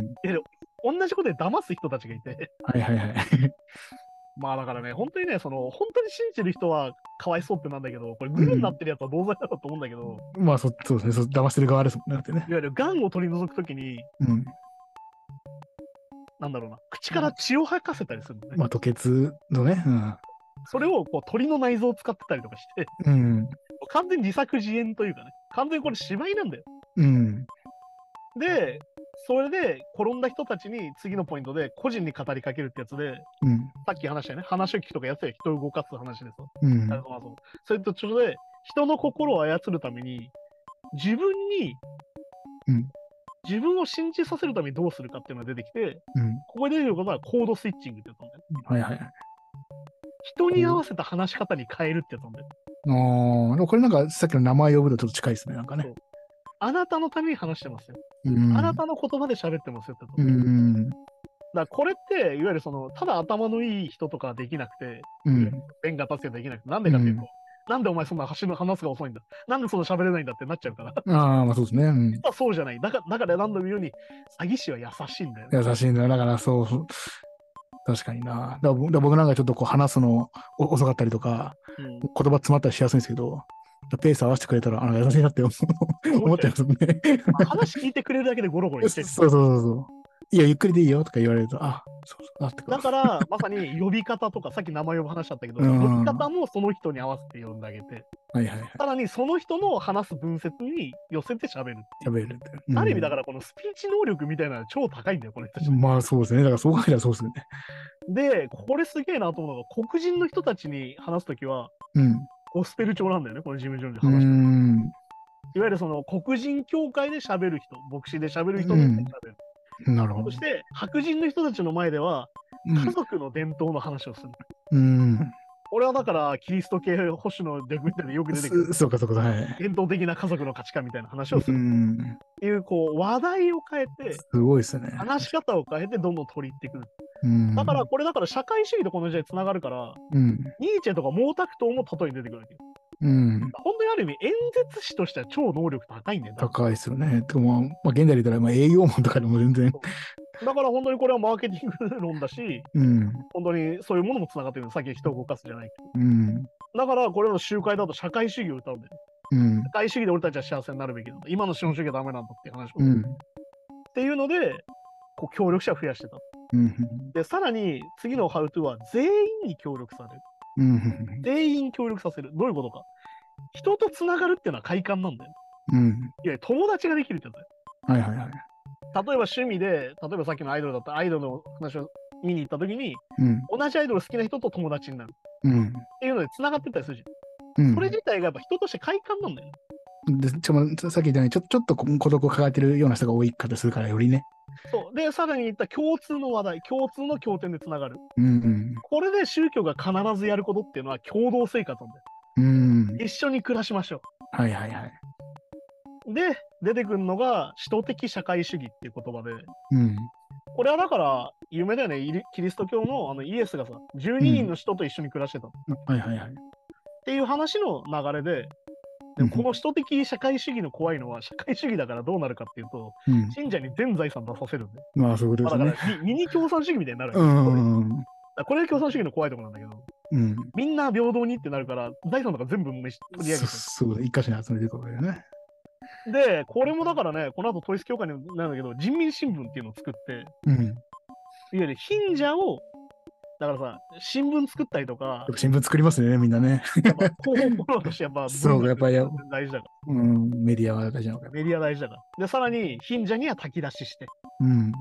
[SPEAKER 1] 同じことで騙す人たちがいて、
[SPEAKER 2] はいはいはい。
[SPEAKER 1] まあだからね、本当にね、その、本当に信じる人はかわいそうってなんだけど、これグルになってるやつは同罪だろうと思うんだけど、
[SPEAKER 2] まあそ、そうですね。騙してる側ですもんね。
[SPEAKER 1] いわゆるがんを取り除くときに、
[SPEAKER 2] うん。
[SPEAKER 1] なんだろうな、口から血を吐かせたりするのね。
[SPEAKER 2] まあ、吐血のね。うん。
[SPEAKER 1] それをこう鳥の内臓を使ってたりとかして、
[SPEAKER 2] うん。
[SPEAKER 1] 完全に自作自演というかね、完全にこれ芝居なんだよ。
[SPEAKER 2] うん。
[SPEAKER 1] で、それで転んだ人たちに次のポイントで個人に語りかけるってやつで、
[SPEAKER 2] うん。
[SPEAKER 1] さっき話したよね、話を聞くとかやつや人を動かす話ですよ。
[SPEAKER 2] うん。
[SPEAKER 1] それと一緒で、人の心を操るために、自分に、
[SPEAKER 2] うん
[SPEAKER 1] 自分を信じさせるためにどうするかっていうのが出てきて、
[SPEAKER 2] うん。
[SPEAKER 1] ここで出てくることはコードスイッチングってやつなんだよ。
[SPEAKER 2] はいはいはい。
[SPEAKER 1] 人に合わせた話し方に変えるってやつなんだよ。
[SPEAKER 2] ああ、でもこれなんかさっきの名前呼ぶとちょっと近いですね。なんかね。
[SPEAKER 1] あなたのために話してますよ。
[SPEAKER 2] うん。
[SPEAKER 1] あなたの言葉で喋ってますよってやつ
[SPEAKER 2] う
[SPEAKER 1] なんだこれって、いわゆるその、ただ頭のいい人とかはできなくて、
[SPEAKER 2] うん。
[SPEAKER 1] 弁が立つようできなくて、なんでかっていうと、
[SPEAKER 2] うん
[SPEAKER 1] なんでお前そんな走る話すが遅いんだなんでそんな喋れないんだってなっちゃうから。
[SPEAKER 2] ああ、まあそうですね。うん。
[SPEAKER 1] そうじゃない。だから、だから何度も言うように、詐欺師は優しいんだよね。
[SPEAKER 2] 優しいんだよ。だからそう。確かにな。だから僕なんかちょっとこう話すのお遅かったりとか、
[SPEAKER 1] うん
[SPEAKER 2] 言葉詰まったりしやすいんですけど、ペース合わせてくれたら、あの優しいなって思っちゃいますね。
[SPEAKER 1] 話聞いてくれるだけでゴロゴロ言ってる。
[SPEAKER 2] そうそうそうそう。いや、ゆっくりでいいよとか言われると、あ、そうそう、あって
[SPEAKER 1] だから、まさに呼び方とか、さっき名前呼ぶ話だったけど、
[SPEAKER 2] うん
[SPEAKER 1] 呼び方もその人に合わせて呼んであげて、
[SPEAKER 2] はいはいはい。
[SPEAKER 1] さらにその人の話す文節に寄せて喋る。
[SPEAKER 2] 喋るって。
[SPEAKER 1] ある意味だ
[SPEAKER 2] か
[SPEAKER 1] から、このスピーチ能力みたいなのは超高いんだよ、この人たち。
[SPEAKER 2] まあそうですね。だからそう考えたらそうですよね。
[SPEAKER 1] で、これすげえなと思うのが、黒人の人たちに話すときは、
[SPEAKER 2] うん。
[SPEAKER 1] ゴスペル調なんだよね、この事務所で
[SPEAKER 2] う
[SPEAKER 1] 話してる。
[SPEAKER 2] ん。
[SPEAKER 1] いわゆるその黒人協会で喋る人、牧師で喋る人で喋る。
[SPEAKER 2] なるほど
[SPEAKER 1] そし。て、白人の人たちの前では、
[SPEAKER 2] うん
[SPEAKER 1] 家族の伝統の話をする。
[SPEAKER 2] うん。
[SPEAKER 1] 俺はだから、キリスト系保守のドキュメンタリーでよく出てくる。
[SPEAKER 2] そそうかそうか、はい。
[SPEAKER 1] 伝統的な家族の価値観みたいな話をす
[SPEAKER 2] う
[SPEAKER 1] る
[SPEAKER 2] ん。
[SPEAKER 1] っていう、こう、話題を変えて、
[SPEAKER 2] すごいですね。
[SPEAKER 1] 話し方を変えてどんどん取り入ってくる。
[SPEAKER 2] うん。
[SPEAKER 1] だから、これだから社会主義とこの時代つながるから、
[SPEAKER 2] うん。
[SPEAKER 1] ニーチェとか毛沢東も例えに出てくるわけよ。
[SPEAKER 2] うん。
[SPEAKER 1] 本当にある意味、演説師としては超能力高いんだよ。だか
[SPEAKER 2] 高いですよね。てかまあ、まあ、現代で言ったら、まあ、営業マンとかでも全然。
[SPEAKER 1] ら本当にこれはマーケティング論だし、
[SPEAKER 2] うん。
[SPEAKER 1] 本当にそういうものもつながってるの。さっき人を動かすじゃないけど。
[SPEAKER 2] うん。
[SPEAKER 1] だから、これの集会だと社会主義を歌うんだよ。
[SPEAKER 2] うん
[SPEAKER 1] 社。会主義で俺たちは幸せになるべきだ。今の資本主義はダメなんだっていう話を。っ
[SPEAKER 2] うん。
[SPEAKER 1] ていうので、こう協力者を増やしてた。
[SPEAKER 2] うん。
[SPEAKER 1] で、さらに次のハウトゥーは全員に協力される。
[SPEAKER 2] うん。
[SPEAKER 1] 全員協力させる。どういうことか。人とつながるっていうのは快感なんだよ。
[SPEAKER 2] うん。
[SPEAKER 1] いや、友達ができるってやつだよ。
[SPEAKER 2] はいはいはい。
[SPEAKER 1] 例えば趣味で、例えばさっきのアイドルだったらアイドルの話を見に行った時に、
[SPEAKER 2] うん。
[SPEAKER 1] 同じアイドル好きな人と友達になるっ
[SPEAKER 2] うん。
[SPEAKER 1] ていうのでつながってったりするじゃん。
[SPEAKER 2] うん
[SPEAKER 1] それ自体がやっぱ人として快感なんだよね。
[SPEAKER 2] でちょさっき言ったようにちょちょっとこ孤独を抱えてるような人が多い方するからよりね。
[SPEAKER 1] そう。で、さらに言った共通の話題、共通の経典でつながる。
[SPEAKER 2] うん
[SPEAKER 1] これで宗教が必ずやることっていうのは共同生活なんだよ。一緒に暮らしましょ
[SPEAKER 2] はいはいはい。
[SPEAKER 1] う。で、出てくるのが、使徒的社会主義っていう言葉で、
[SPEAKER 2] うん。
[SPEAKER 1] これはだから、有名だよね。キリスト教のあのイエスがさ、12人の人と一緒に暮らしてたっ
[SPEAKER 2] はいはいはい。
[SPEAKER 1] ていう話の流れで、でもこの首都的社会主義の怖いのは、社会主義だからどうなるかっていうと、
[SPEAKER 2] うん。
[SPEAKER 1] 信者に全財産出させるんで。
[SPEAKER 2] まあ、そういうこと
[SPEAKER 1] まあ、
[SPEAKER 2] ですね。
[SPEAKER 1] だからミ、ミニ共産主義みたいになる
[SPEAKER 2] うん。
[SPEAKER 1] これが共産主義の怖いところなんだけど、
[SPEAKER 2] うん。
[SPEAKER 1] みんな平等にってなるから、財産とか全部取り上げて
[SPEAKER 2] そそう、一箇所に集めていくわけだよね。
[SPEAKER 1] で、これもだからね、この後統一教会になるんだけど、人民新聞っていうのを作って、
[SPEAKER 2] うん。
[SPEAKER 1] いわゆる貧者を、だからさ、新聞作ったりとか、
[SPEAKER 2] 新聞作りますね、みんなね。
[SPEAKER 1] やっぱ広報モノとしてやっぱ
[SPEAKER 2] そうやっぱり
[SPEAKER 1] 大事だか
[SPEAKER 2] うん。メディアは大事なのか
[SPEAKER 1] ら、メディア大事だから。で、さらに貧者には炊き出しして、
[SPEAKER 2] うん。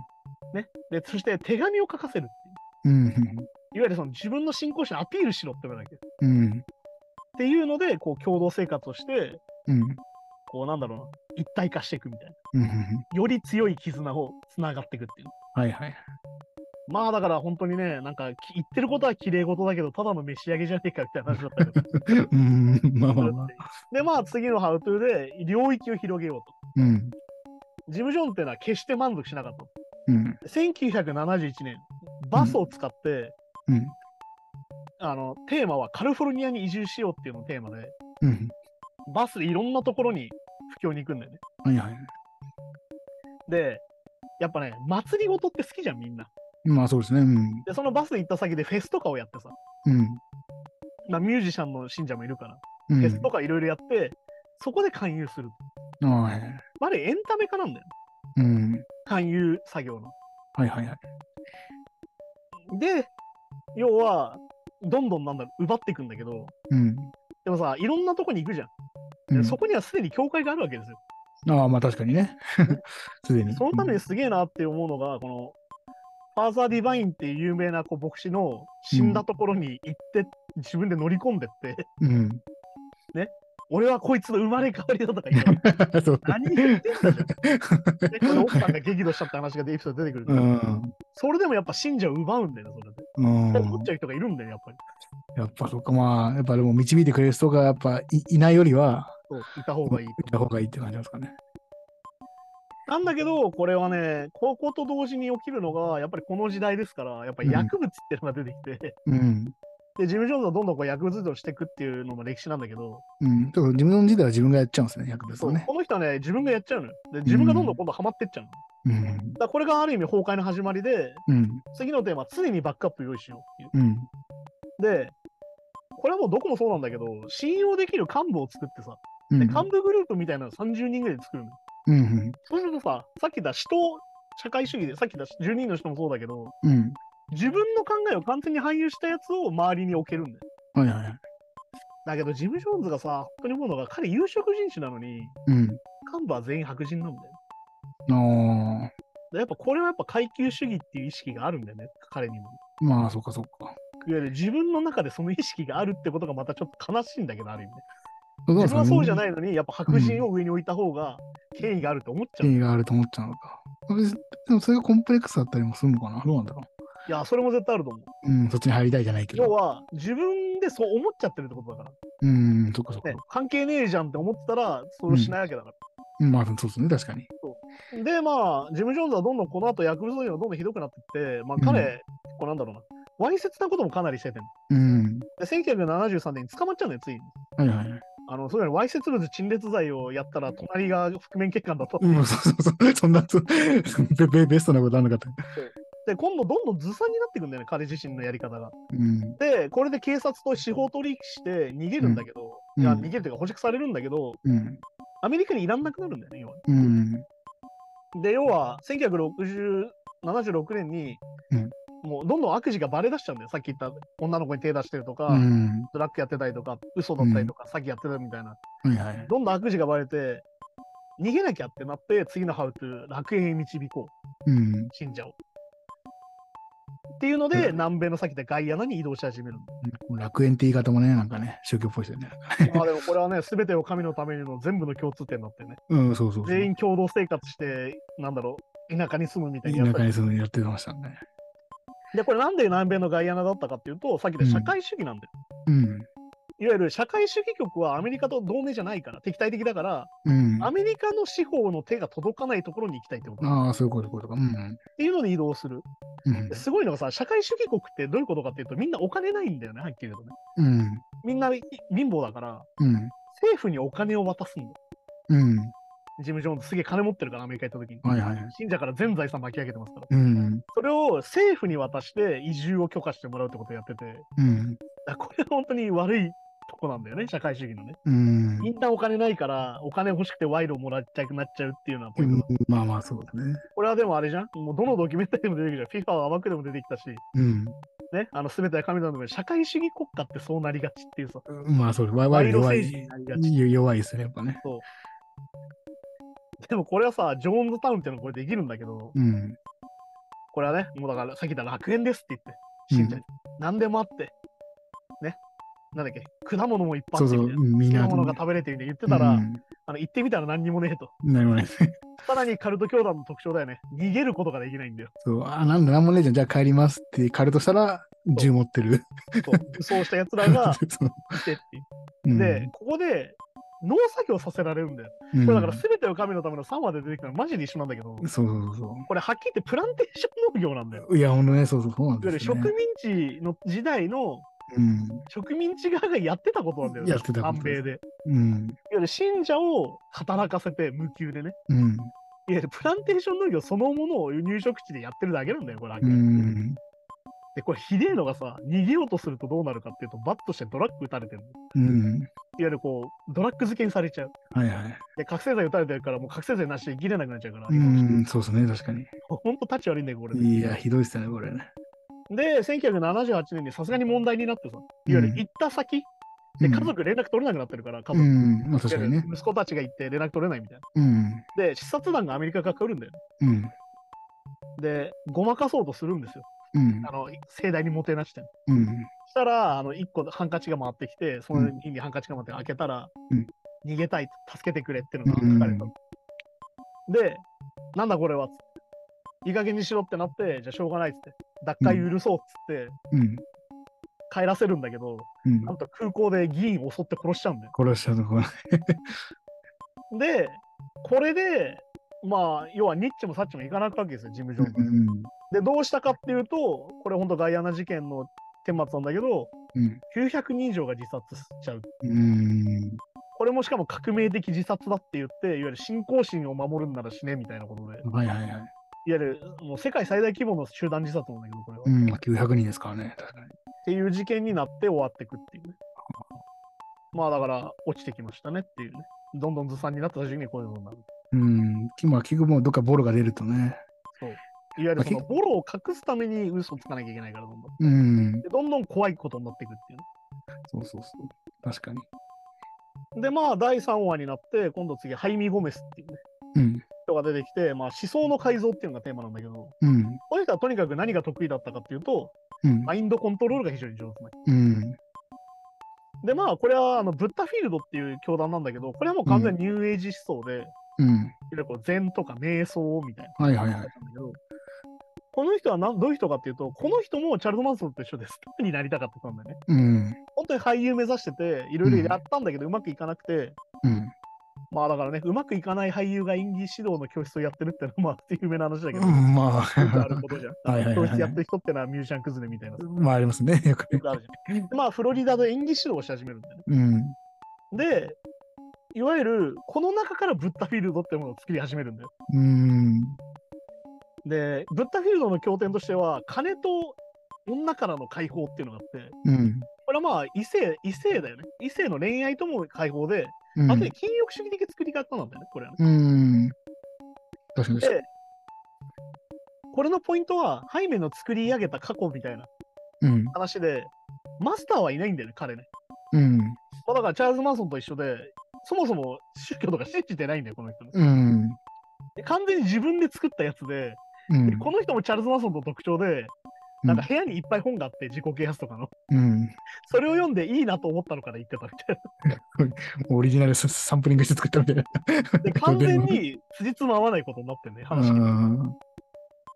[SPEAKER 1] ね。で、そして手紙を書かせるっていう。
[SPEAKER 2] うん。
[SPEAKER 1] いわゆるその自分の信仰心をアピールしろって言わなきゃ。っ
[SPEAKER 2] うん。
[SPEAKER 1] ていうので、こう共同生活をして、
[SPEAKER 2] うん。
[SPEAKER 1] こうなんだろうな、一体化していくみたいな。
[SPEAKER 2] うん。
[SPEAKER 1] より強い絆をつながっていくっていう。
[SPEAKER 2] はいはい。
[SPEAKER 1] まあだから本当にね、なんかき言ってることは綺麗事だけど、ただの召し上げじゃねえかみたいな話だったけど。
[SPEAKER 2] うん。まあまあまあ。
[SPEAKER 1] で、まあ次のハウトゥーで領域を広げようと。
[SPEAKER 2] うん。
[SPEAKER 1] ジム・ジョンっていうのは決して満足しなかったと。
[SPEAKER 2] うん。
[SPEAKER 1] 1971年、バスを使って、
[SPEAKER 2] うん。
[SPEAKER 1] あの、テーマはカリフォルニアに移住しようっていうのがテーマで、
[SPEAKER 2] うん。
[SPEAKER 1] バスでいろんなところに布教に行くんだよね。
[SPEAKER 2] はいはい。
[SPEAKER 1] で、やっぱね、祭りごとって好きじゃん、みんな。
[SPEAKER 2] まあそうですね。うん。
[SPEAKER 1] で、そのバスで行った先でフェスとかをやってさ、
[SPEAKER 2] うん。
[SPEAKER 1] まあ、ミュージシャンの信者もいるから、
[SPEAKER 2] うん。
[SPEAKER 1] フェスとかいろいろやって、そこで勧誘する。
[SPEAKER 2] はい。
[SPEAKER 1] まあ、あれエンタメ化なんだよ。
[SPEAKER 2] うん。
[SPEAKER 1] 勧誘作業の。
[SPEAKER 2] はいはいはい。
[SPEAKER 1] で、要は、どんどんなんだろう、奪っていくんだけど、
[SPEAKER 2] うん。
[SPEAKER 1] でもさ、いろんなとこに行くじゃん。で
[SPEAKER 2] うん
[SPEAKER 1] そこにはすでに教会があるわけですよ。
[SPEAKER 2] ああ、まあ確かにね。すでに。
[SPEAKER 1] そのためにすげえなって思うのが、この、ファーザー・ディバインっていう有名なこう牧師の死んだところに行って、自分で乗り込んでって、
[SPEAKER 2] うん。
[SPEAKER 1] 俺はこいつの生まれ変わりだとか言って。何言ってんだよ。でこれ奥さんが激怒したって話がエピソード出てくるけ
[SPEAKER 2] う
[SPEAKER 1] ど、
[SPEAKER 2] ん。
[SPEAKER 1] それでもやっぱ信者を奪うんだよね、それで。
[SPEAKER 2] うん。
[SPEAKER 1] 思っちゃう人がいるんだよ、やっぱり。
[SPEAKER 2] やっぱそっか、まあ、やっぱでも導いてくれる人がやっぱいいないよりは、
[SPEAKER 1] そういた方がいいと
[SPEAKER 2] いた方がいいって感じですかね。
[SPEAKER 1] なんだけど、これはね、高校と同時に起きるのが、やっぱりこの時代ですから、やっぱり薬物っていうのが出てきて、
[SPEAKER 2] うん。
[SPEAKER 1] で、ジム・ジョーンズはどんどんこう薬物依存していくっていうのも歴史なんだけど、
[SPEAKER 2] うん。だから自分の時代は自分がやっちゃうんですね、薬物をね。
[SPEAKER 1] この人はね、自分がやっちゃうのよ。で、自分がどんどん今度ハマってっちゃうの。
[SPEAKER 2] うん。
[SPEAKER 1] らこれがある意味崩壊の始まりで、
[SPEAKER 2] うん。
[SPEAKER 1] 次のテーマは常にバックアップ用意しようっていう。
[SPEAKER 2] うん。
[SPEAKER 1] で、これはもうどこもそうなんだけど、信用できる幹部を作ってさ、
[SPEAKER 2] うん。
[SPEAKER 1] で幹部グループみたいなの30人ぐらいで作るのよ。
[SPEAKER 2] うん。
[SPEAKER 1] そうするとさ、さっき言った人社会主義で、さっき言った12人の人もそうだけど、
[SPEAKER 2] うん。
[SPEAKER 1] 自分の考えを完全に反映したやつを周りに置けるんだよ。
[SPEAKER 2] はいはいはい。
[SPEAKER 1] だけど、ジム・ジョーンズがさ、本当に思うのが、彼、有色人種なのに、
[SPEAKER 2] うん。
[SPEAKER 1] 幹部は全員白人なんだよ。
[SPEAKER 2] あ
[SPEAKER 1] でやっぱこれはやっぱ階級主義っていう意識があるんだよね、彼にも。
[SPEAKER 2] あ、まあ、そっかそっか。
[SPEAKER 1] いわゆる自分の中でその意識があるってことがまたちょっと悲しいんだけど、ある意味ね。自分はそうじゃ
[SPEAKER 2] い。
[SPEAKER 1] ないのに、やっぱ白人を上に置いた方が権威があると思っちゃう。
[SPEAKER 2] 権威があると思っちゃうのか。でもそれがコンプレックスだったりもするのかなどうなんだろ
[SPEAKER 1] いや、それも絶対あると思う。
[SPEAKER 2] う。うん、そっちに入りたいじゃないけど。
[SPEAKER 1] 要は、自分でそう思っちゃってるってことだから。
[SPEAKER 2] うん、そっかそっか
[SPEAKER 1] ね。、関係ねえじゃんって思ってたら、それをしないわけだから。
[SPEAKER 2] うん、まあ、そうですね、確かに。
[SPEAKER 1] で、まあ、ジム・ジョーンズはどんどんこの後薬物の量がどんどんひどくなっていって、まあ、彼、こうなんだろうな、わいせつなこともかなりしててんの
[SPEAKER 2] うん。
[SPEAKER 1] で、1973年に捕まっちゃうんだよ、ついに。
[SPEAKER 2] はいはい。
[SPEAKER 1] あの、そういうのわいせつ物陳列罪をやったら、隣が覆面血管だと。
[SPEAKER 2] うん、そうそうそう。そんな、ベ ベストなことあんなかった。
[SPEAKER 1] で、今度どんどんずさんになっていくんだよね、彼自身のやり方が。
[SPEAKER 2] うん。
[SPEAKER 1] で、これで警察と司法取引して逃げるんだけど、
[SPEAKER 2] うん
[SPEAKER 1] いや、逃げるというか保釈されるんだけど、
[SPEAKER 2] うん。
[SPEAKER 1] アメリカにいらんなくなるんだよね、要は。
[SPEAKER 2] うん。
[SPEAKER 1] で、要は、1960 76年に、
[SPEAKER 2] うん
[SPEAKER 1] もうどんどん悪事がバレ出しちゃうんだよ。さっき言った女の子に手出してるとか、
[SPEAKER 2] うん。
[SPEAKER 1] ドラッグやってたりとか、嘘だったりとか、詐欺やってたみたいな。
[SPEAKER 2] はいはい。
[SPEAKER 1] どんどん悪事がバレて、逃げなきゃってなって、次のハウトゥー、楽園へ導こう、
[SPEAKER 2] うん。
[SPEAKER 1] 信者を。っていうので、
[SPEAKER 2] うん
[SPEAKER 1] 南米の先でガイアナに移動し始める。
[SPEAKER 2] 楽園って言い方もね、なんかね、宗教っぽいですよね。
[SPEAKER 1] まあでもこれはね、すべてを神のためにの全部の共通点になってね、
[SPEAKER 2] うん、そうそう。
[SPEAKER 1] 全員共同生活して、なんだろう、田舎に住むみたいにやったり
[SPEAKER 2] 田舎に住むやってましたね。
[SPEAKER 1] で、これなんで南米のガイアナだったかっていうと、さっきで社会主義なんだよ。
[SPEAKER 2] うん。
[SPEAKER 1] いわゆる社会主義国はアメリカと同盟じゃないから、敵対的だから、
[SPEAKER 2] うん。
[SPEAKER 1] アメリカの司法の手が届かないところに行きたいってこと。っ
[SPEAKER 2] ああ、そういうこと、こういうことか。うん。
[SPEAKER 1] ていうので移動する。
[SPEAKER 2] うん
[SPEAKER 1] ですごいのがさ、社会主義国ってどういうことかっていうと、みんなお金ないんだよね、はっきり言うとね。
[SPEAKER 2] うん。
[SPEAKER 1] みんな貧乏だから、
[SPEAKER 2] うん。
[SPEAKER 1] 政府にお金を渡すんだよ。
[SPEAKER 2] うん。
[SPEAKER 1] ジム・ジョーンズすげえ金持ってるから、アメリカ行った時に。
[SPEAKER 2] はいはいはい。
[SPEAKER 1] 信者から全財産巻き上げてますから。
[SPEAKER 2] うん。
[SPEAKER 1] それを政府に渡して移住を許可してもらうってことをやってて、
[SPEAKER 2] うん。
[SPEAKER 1] これは本当に悪いとこなんだよね、社会主義のね。
[SPEAKER 2] うん。
[SPEAKER 1] みんなお金ないから、お金欲しくて賄賂もらっちゃくなっちゃうっていうのはポイントだ。
[SPEAKER 2] まあまあ、そうですね。
[SPEAKER 1] これはでもあれじゃん？もうどのドキュメンタリーでも出てくるじゃん。FIFA は甘くでも出てきたし、
[SPEAKER 2] うん。
[SPEAKER 1] ね、あの全ては神のため社会主義国家ってそうなりがちっていうさ、
[SPEAKER 2] まあ、そう
[SPEAKER 1] 賄賂
[SPEAKER 2] わ弱い。弱いですね、やっぱね。
[SPEAKER 1] でもこれはさ、ジョーンズタウンっていうのはこれできるんだけど、
[SPEAKER 2] うん。
[SPEAKER 1] これはね、もうだからさっき言った楽園ですって言って、信者に、何でもあって、ね、なんだっけ、果物もいっぱい
[SPEAKER 2] そうそう、
[SPEAKER 1] あってみたいな、
[SPEAKER 2] みんな。
[SPEAKER 1] 好きなものが食べれてみたいな言ってたら、
[SPEAKER 2] うん
[SPEAKER 1] あの行ってみたら何にもねえと。
[SPEAKER 2] なるほどね。
[SPEAKER 1] さらにカルト教団の特徴だよね。逃げることができないんだよ。
[SPEAKER 2] そう、あ、なんだ、なんもねえじゃん。じゃあ帰りますって帰るとしたら、銃持ってる。
[SPEAKER 1] そう武装した奴らが
[SPEAKER 2] そう
[SPEAKER 1] いてっていう
[SPEAKER 2] うん
[SPEAKER 1] で、ここで農作業させられるんだよ。
[SPEAKER 2] うん
[SPEAKER 1] これだから全てを神のための3話で出てきたのマジで一緒なんだけど、
[SPEAKER 2] そうそうそ
[SPEAKER 1] これはっきり言ってプランテーション農業なんだよ。
[SPEAKER 2] う。いや、ほんとね、そうそう、そうなんですよ、
[SPEAKER 1] 植
[SPEAKER 2] ね。
[SPEAKER 1] 民地の時代の
[SPEAKER 2] うん。
[SPEAKER 1] 植民地側がやってたことなんだよね。
[SPEAKER 2] やってたこと
[SPEAKER 1] 南米で。いわ
[SPEAKER 2] うん。
[SPEAKER 1] ゆる信者を働かせて無給でね。
[SPEAKER 2] うん。
[SPEAKER 1] いわゆるプランテーション農業そのものを入植地でやってるだけなんだよ、これ
[SPEAKER 2] う。ん。
[SPEAKER 1] で、これひでえのがさ、逃げようとするとどうなるかっていうと、バッとしてドラッグ撃たれてるの。いわ
[SPEAKER 2] うん。
[SPEAKER 1] ゆるこう、ドラッグ漬けにされちゃう。
[SPEAKER 2] はいはい。
[SPEAKER 1] で、覚醒剤撃たれてるから、もう覚醒剤なしで生きれなくなっちゃうから。
[SPEAKER 2] うん、そうですね、確かに。
[SPEAKER 1] ほんと立ち悪いんだよ、これ。
[SPEAKER 2] いや、ひどいっすよね、これね。
[SPEAKER 1] で、1978年にさすがに問題になってさ、いわゆる行った先、で、家族連絡取れなくなってるから、家族。
[SPEAKER 2] うん、まあ確かにね。
[SPEAKER 1] 息子たちが行って連絡取れないみたいな。
[SPEAKER 2] うん。
[SPEAKER 1] で、視察団がアメリカから来るんだよ。
[SPEAKER 2] うん。
[SPEAKER 1] で、ごまかそうとするんですよ。
[SPEAKER 2] うん。
[SPEAKER 1] あの、盛大にもてなして。
[SPEAKER 2] うん。
[SPEAKER 1] したら、あの、一個ハンカチが回ってきて、その日にハンカチが回って開けたら、
[SPEAKER 2] うん
[SPEAKER 1] 逃げたい、助けてくれっていうのが書かれた。で、なんだこれはっつって。いい加減にしろってなって、じゃあしょうがないっつって。脱会許そうっつって、
[SPEAKER 2] うん。
[SPEAKER 1] 帰らせるんだけど、
[SPEAKER 2] うん
[SPEAKER 1] なんと空港で議員を襲って殺しちゃうんだよ。
[SPEAKER 2] 殺したところ。
[SPEAKER 1] で、これで、まあ、要はニッチもサッチもいかなくわけですよ、事務所
[SPEAKER 2] う
[SPEAKER 1] に。
[SPEAKER 2] ん。
[SPEAKER 1] で、どうしたかっていうと、これ本当ガイアナ事件の顛末なんだけど、
[SPEAKER 2] うん。
[SPEAKER 1] 900人以上が自殺しちゃう。
[SPEAKER 2] うん。
[SPEAKER 1] これもしかも革命的自殺だって言って、いわゆる信仰心を守るんなら死ねみたいなことで、いわ
[SPEAKER 2] はいはいはい。
[SPEAKER 1] ゆるもう世界最大規模の集団自殺なんだけど、これは。っ
[SPEAKER 2] うん、まあ900人ですからね。確かに。
[SPEAKER 1] ていう事件になって終わっていくっていうね。まあだから、落ちてきましたねっていうね。どんどんずさんになった時にこういうのになる。
[SPEAKER 2] うん。まあ結局もうどっかボロが出るとね。
[SPEAKER 1] そう。いわゆるそのボロを隠すために嘘をつかなきゃいけないから、どんどん。
[SPEAKER 2] うん。
[SPEAKER 1] でどんどん怖いことになっていくっていうね。
[SPEAKER 2] そうそうそう。確かに。
[SPEAKER 1] で、まあ、第3話になって、今度次、ハイミ・ゴメスっていうね、
[SPEAKER 2] うん。
[SPEAKER 1] 人が出てきて、まあ、思想の改造っていうのがテーマなんだけど、
[SPEAKER 2] うん。
[SPEAKER 1] この人はとにかく何が得意だったかっていうと、
[SPEAKER 2] うん。
[SPEAKER 1] マインドコントロールが非常に上手な人。
[SPEAKER 2] うん。
[SPEAKER 1] で、まあ、これはあのブッダフィールドっていう教団なんだけど、これはもう完全にニューエイジ思想で、
[SPEAKER 2] うん。
[SPEAKER 1] こう禅とか瞑想みたいな。
[SPEAKER 2] はいはいはい。
[SPEAKER 1] この人はなんどういう人かっていうと、この人もチャールド・マンソンと一緒でスターになりたかったんだよね。
[SPEAKER 2] うん。
[SPEAKER 1] 本当に俳優目指してて、いろいろやったんだけど、うまくいかなくて、
[SPEAKER 2] うん。
[SPEAKER 1] まあだからね、うまくいかない俳優が演技指導の教室をやってるってのは、まあ、有名な話だけど、
[SPEAKER 2] うんま
[SPEAKER 1] よくある
[SPEAKER 2] あ、
[SPEAKER 1] ことじゃん。
[SPEAKER 2] はいはいはい
[SPEAKER 1] 教室やってる人ってのはミュージシャン崩れみたいな。よ
[SPEAKER 2] まあありますね。よくね。
[SPEAKER 1] くあるじゃん。でまあ、フロリダで演技指導をし始めるんだよね。
[SPEAKER 2] うん。
[SPEAKER 1] で、いわゆる、この中からブッダフィールドってものを作り始めるんだよ。
[SPEAKER 2] うん。
[SPEAKER 1] で、ブッダフィールドの経典としては、金と女からの解放っていうのがあって、
[SPEAKER 2] うん。
[SPEAKER 1] これはまあ、異性、異性だよね。異性の恋愛とも解放で、
[SPEAKER 2] うん
[SPEAKER 1] あとで禁欲主義的作り方なんだよね、これはね。
[SPEAKER 2] うん。確かに
[SPEAKER 1] で、これのポイントは、ハイメの作り上げた過去みたいな
[SPEAKER 2] に。うん。
[SPEAKER 1] 話で、マスターはいないんだよね、彼ね。
[SPEAKER 2] うん。
[SPEAKER 1] まあ、だからチャールズ・マンソンと一緒で、そもそも宗教とか信じてないんだよ、この人ね。
[SPEAKER 2] うん。
[SPEAKER 1] で完全に自分で作ったやつで、
[SPEAKER 2] うん。
[SPEAKER 1] でこの人もチャールズ・マンソンの特徴で、なんか部屋にいっぱい本があって、自己啓発とかの。
[SPEAKER 2] うん。
[SPEAKER 1] それを読んでいいなと思ったのから言ってたみたい
[SPEAKER 2] オリジナルササンプリングして作ったみたいな。
[SPEAKER 1] な。で、完全に辻褄合わないことになってんね、話
[SPEAKER 2] う
[SPEAKER 1] が。
[SPEAKER 2] ん。